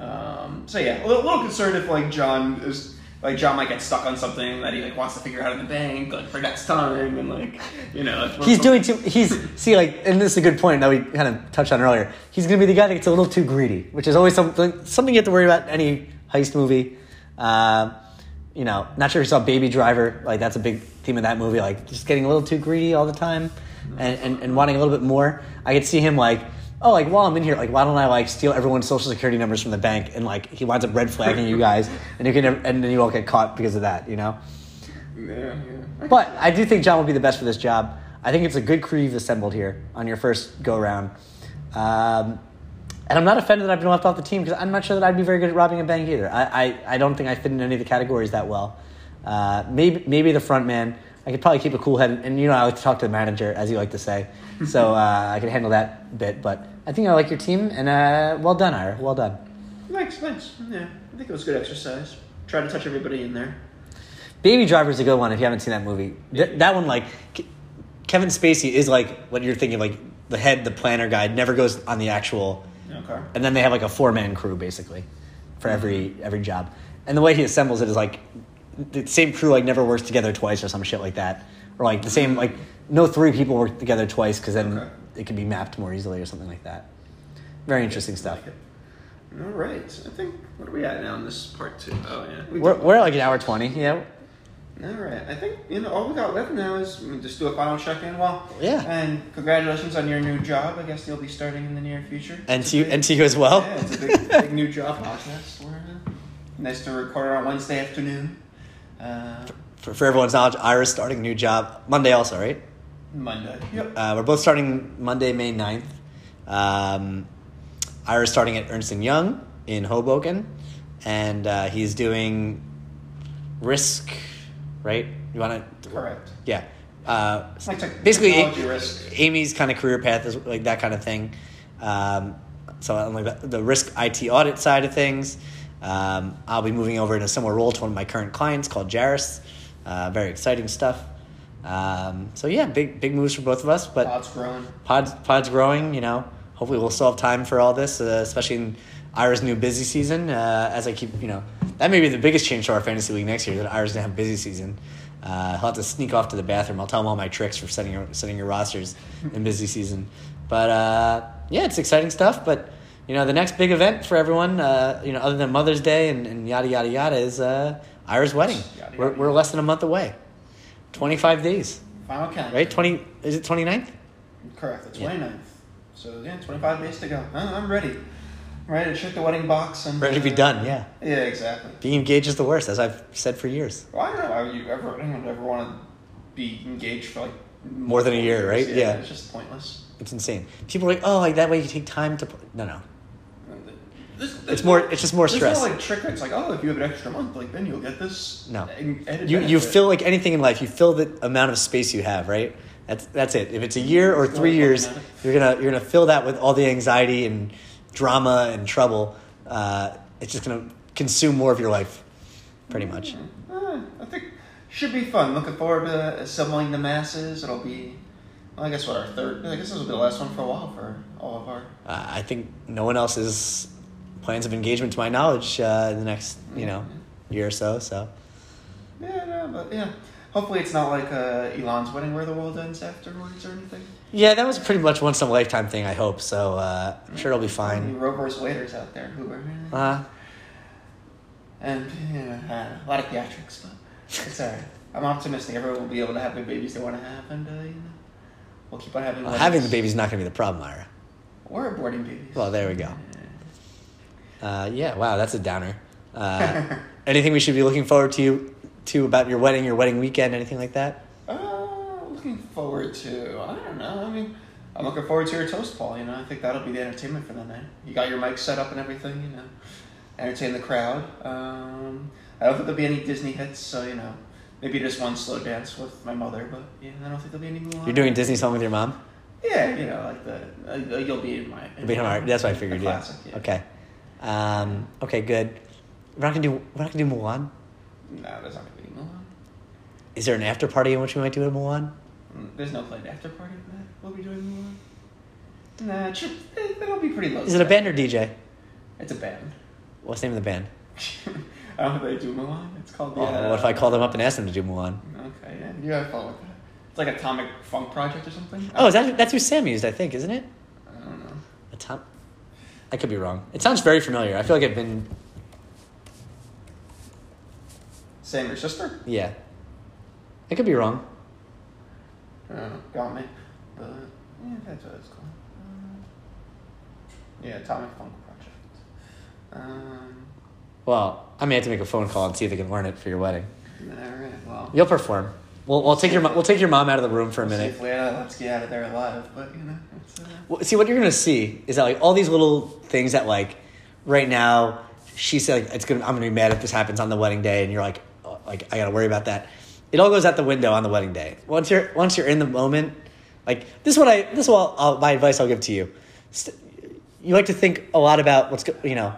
Um, so yeah, a little, concerned if like John is like John might get stuck on something that he like wants to figure out in the bank like for next time, and like you know if- He's doing too. He's see like, and this is a good point that we kind of touched on earlier. He's going to be the guy that gets a little too greedy, which is always something something you have to worry about in any heist movie. Um, you know, not sure if you saw Baby Driver. Like that's a big theme of that movie. Like just getting a little too greedy all the time, and, and, and wanting a little bit more. I could see him like, oh, like while I'm in here, like why don't I like steal everyone's social security numbers from the bank, and like he winds up red flagging you guys, and you can never, and then you won't get caught because of that. You know. Yeah, yeah. But I do think John will be the best for this job. I think it's a good crew you've assembled here on your first go round. Um, and I'm not offended that I've been left off the team because I'm not sure that I'd be very good at robbing a bank either. I, I, I don't think I fit in any of the categories that well. Uh, maybe maybe the front man. I could probably keep a cool head, and you know I like to talk to the manager, as you like to say. So uh, I can handle that bit. But I think I like your team, and uh, well done, Ira. Well done. Thanks, thanks. Yeah, I think it was good exercise. Try to touch everybody in there. Baby Driver is a good one if you haven't seen that movie. Th- that one, like, Ke- Kevin Spacey is like what you're thinking, like the head, the planner guy, never goes on the actual. Okay. And then they have like a four man crew basically for every every job. And the way he assembles it is like the same crew like never works together twice or some shit like that, or like the same like no three people work together twice because then Okay. it can be mapped more easily or something like that. Very interesting stuff. Like. All right. I think what are we at now in this part two? Oh yeah. We We're, did- we're at like an hour twenty. Yeah. All right. I think you know all we got left now is we just do a final check-in. Well, Yeah. And congratulations on your new job. I guess you'll be starting in the near future. And to you, big- and to you as well. Yeah, it's a big, big new job podcast. Nice to record on Wednesday afternoon. Uh, For, for everyone's knowledge, Ira's starting a new job Monday also, right? Monday. Yep. Uh, we're both starting Monday, May 9th. Um, Ira's starting at Ernst & Young in Hoboken, and uh, he's doing Risk, right? You want to? Correct. Yeah. Uh, like basically, technology risk. Amy's kind of career path is like that kind of thing. Um, so I'm like the, the risk IT audit side of things. Um, I'll be moving over in a similar role to one of my current clients called Jaris. Uh, very exciting stuff. Um, so yeah, big big moves for both of us. But Pod's growing. Pod's Pod's growing. You know, hopefully we'll still have time for all this, uh, especially in Ira's new busy season. Uh, as I keep, you know, that may be the biggest change to our fantasy league next year. That Ira's gonna have busy season. Uh, he'll have to sneak off to the bathroom. I'll tell him all my tricks for setting your setting your rosters in busy season. But uh, yeah, it's exciting stuff. But you know, the next big event for everyone, uh, you know, other than Mother's Day and, and yada yada yada, is uh, Ira's wedding. Yada, We're, yada, we're less than a month away. Twenty five days, Final count. right? Twenty is it 29th? Correct. The Yeah. 29th. So yeah, 25 days to go. I'm ready. I'm ready to check the wedding box and Ready to be uh, done, yeah. Yeah, exactly. Being engaged is the worst, as I've said for years. Well, I don't know. Why would you ever anyone ever want to be engaged for like More than a year, right? Yeah, Yeah. It's just pointless. It's insane. People are like, oh, like that way you take time to. pl-" No, no. This- It's more. It's just more stress. no like trick. It's like oh, if you have an extra month, like then you'll get this. No. You you fill like anything in life. You fill the amount of space you have, right? That's that's it. If it's a year or three years, looking at it. you're gonna you're gonna fill that with all the anxiety and drama and trouble. Uh, it's just gonna consume more of your life, pretty much. Uh, I think should be fun. Looking forward to assembling the masses. It'll be. I guess what our third. I guess this will be the last one for a while for all of our. Uh, I think no one else's plans of engagement, to my knowledge, uh, in the next you know year or so. So Yeah, no, but yeah. Hopefully, it's not like uh, Elon's wedding where the world ends afterwards or anything. yeah, that was pretty much once in a lifetime thing. I hope so. Uh, I'm sure it'll be fine. Roe versus waiters out there who are. Uh, and yeah, uh, a lot of theatrics, but it's alright. I'm optimistic. Everyone will be able to have the babies they want to have, and uh, you know, we'll keep on having. well, having the baby's not going to be the problem, Ira. or aborting babies. Well, there we go. Uh, yeah, wow, that's a downer. Uh, anything we should be looking forward to to about your wedding, your wedding weekend, anything like that? Uh, looking forward to. I don't know. I mean, I'm looking forward to your toast, Paul. You know, I think that'll be the entertainment for the night. You got your mic set up and everything. You know, entertain the crowd. Um, I don't think there'll be any Disney hits, so you know, maybe just one slow dance with my mother. But yeah, I don't think there'll be any Mulan. You're doing Disney song with your mom. Yeah, you know, like the uh, you'll be in my. It'll be hard. That's what I figured. Yeah. classic, yeah. Okay. Um, okay. Good. We're not gonna do. We're not gonna do Mulan. No, there's not gonna be Mulan. Is there an after party in which we might do a Mulan? Mm, There's no planned after party for that. We'll be doing Mulan. Nah, should, it, it'll be pretty low. Is it a band or DJ? It's a band. What's the name of the band? I don't know if they do Mulan. It's called. Oh, yeah. what if I call them up and ask them to do Mulan? Okay, yeah, you have fun with that. It's like Atomic Funk Project or something. Oh, is that that's who Sam used? I think, isn't it? I don't know. A top. I could be wrong. It sounds very familiar. I feel like I've been. Sam, your sister? Yeah. I could be wrong. I. Got me. But yeah, that's what it's called. Um, yeah, Atomic Funk Project. Um, Well, I may have to make a phone call and see if they can learn it for your wedding. all right. Well. You'll perform. We'll, we'll take your we'll take your mom out of the room for a minute. if Leia lets get out of there alive, but you know, uh, Well, see what you're gonna see is that like all these little things that like right now she said like, it's gonna I'm gonna be mad if this happens on the wedding day and you're like oh, like I gotta worry about that. It all goes out the window on the wedding day. Once you're once you're in the moment, like this is what I this is what I'll, my advice I'll give to you. St- you like to think a lot about what's go, you know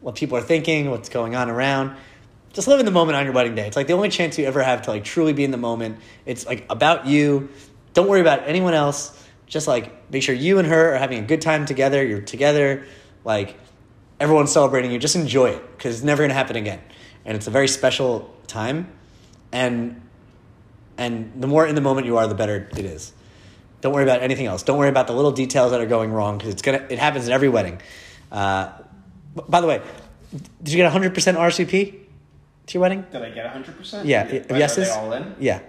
what people are thinking, what's going on around. Just live in the moment on your wedding day. It's like the only chance you ever have to like truly be in the moment. It's like about you. Don't worry about anyone else. Just like make sure you and her are having a good time together. You're together. Like everyone's celebrating you. Just enjoy it because it's never gonna happen again. And it's a very special time. And and the more in the moment you are, the better it is. Don't worry about anything else. Don't worry about the little details that are going wrong because it's gonna. It happens at every wedding. Uh, by the way, did you get hundred percent RSVP to your wedding? did I get hundred percent? Yeah. Are Yeses? they all in? Yeah.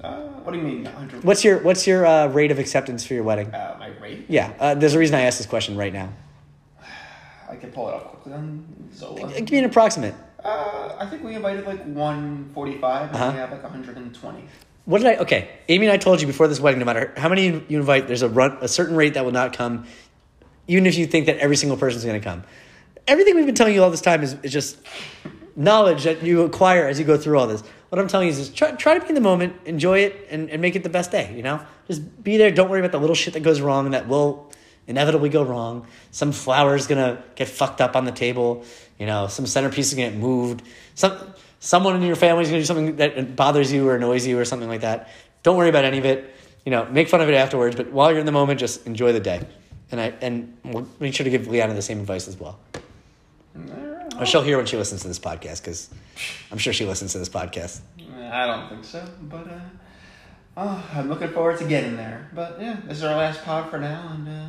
Uh, what do you mean hundred? What's your What's your uh, rate of acceptance for your wedding? Uh, my rate? Yeah. Uh, there's a reason I asked this question right now. I can pull it up quickly on Zola. Give me an approximate. Uh, I think we invited like 145 and Uh-huh. we have like 120. What did I? Okay, Amy and I told you before this wedding. No matter how many you invite, there's a run a certain rate that will not come, even if you think that every single person is going to come. Everything we've been telling you all this time is, is just knowledge that you acquire as you go through all this. What I'm telling you is just try, try to be in the moment, enjoy it, and, and make it the best day. You know, just be there. Don't worry about the little shit that goes wrong that will inevitably go wrong. Some flower's gonna get fucked up on the table. You know, some centerpiece is gonna get moved. Some someone in your family is gonna do something that bothers you or annoys you or something like that. Don't worry about any of it. You know, make fun of it afterwards. But while you're in the moment, just enjoy the day. And I and we'll make sure to give Leanna the same advice as well. Or she'll hear when she listens to this podcast because I'm sure she listens to this podcast. I don't think so, but uh, oh, I'm looking forward to getting there. But yeah, this is our last pod for now, and uh,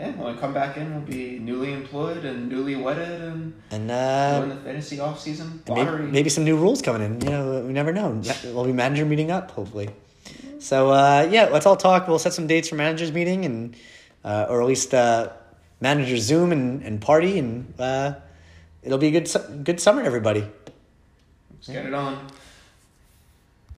yeah, when we come back in, we'll be newly employed and newly wedded and And doing uh, the fantasy off season maybe, lottery. maybe some new rules coming in. You know, we never know. We'll be manager meeting up hopefully. So uh, yeah, let's all talk. We'll set some dates for managers meeting and uh, or at least uh, manager Zoom and, and party and uh, it'll be a good good summer everybody. Let's get it on.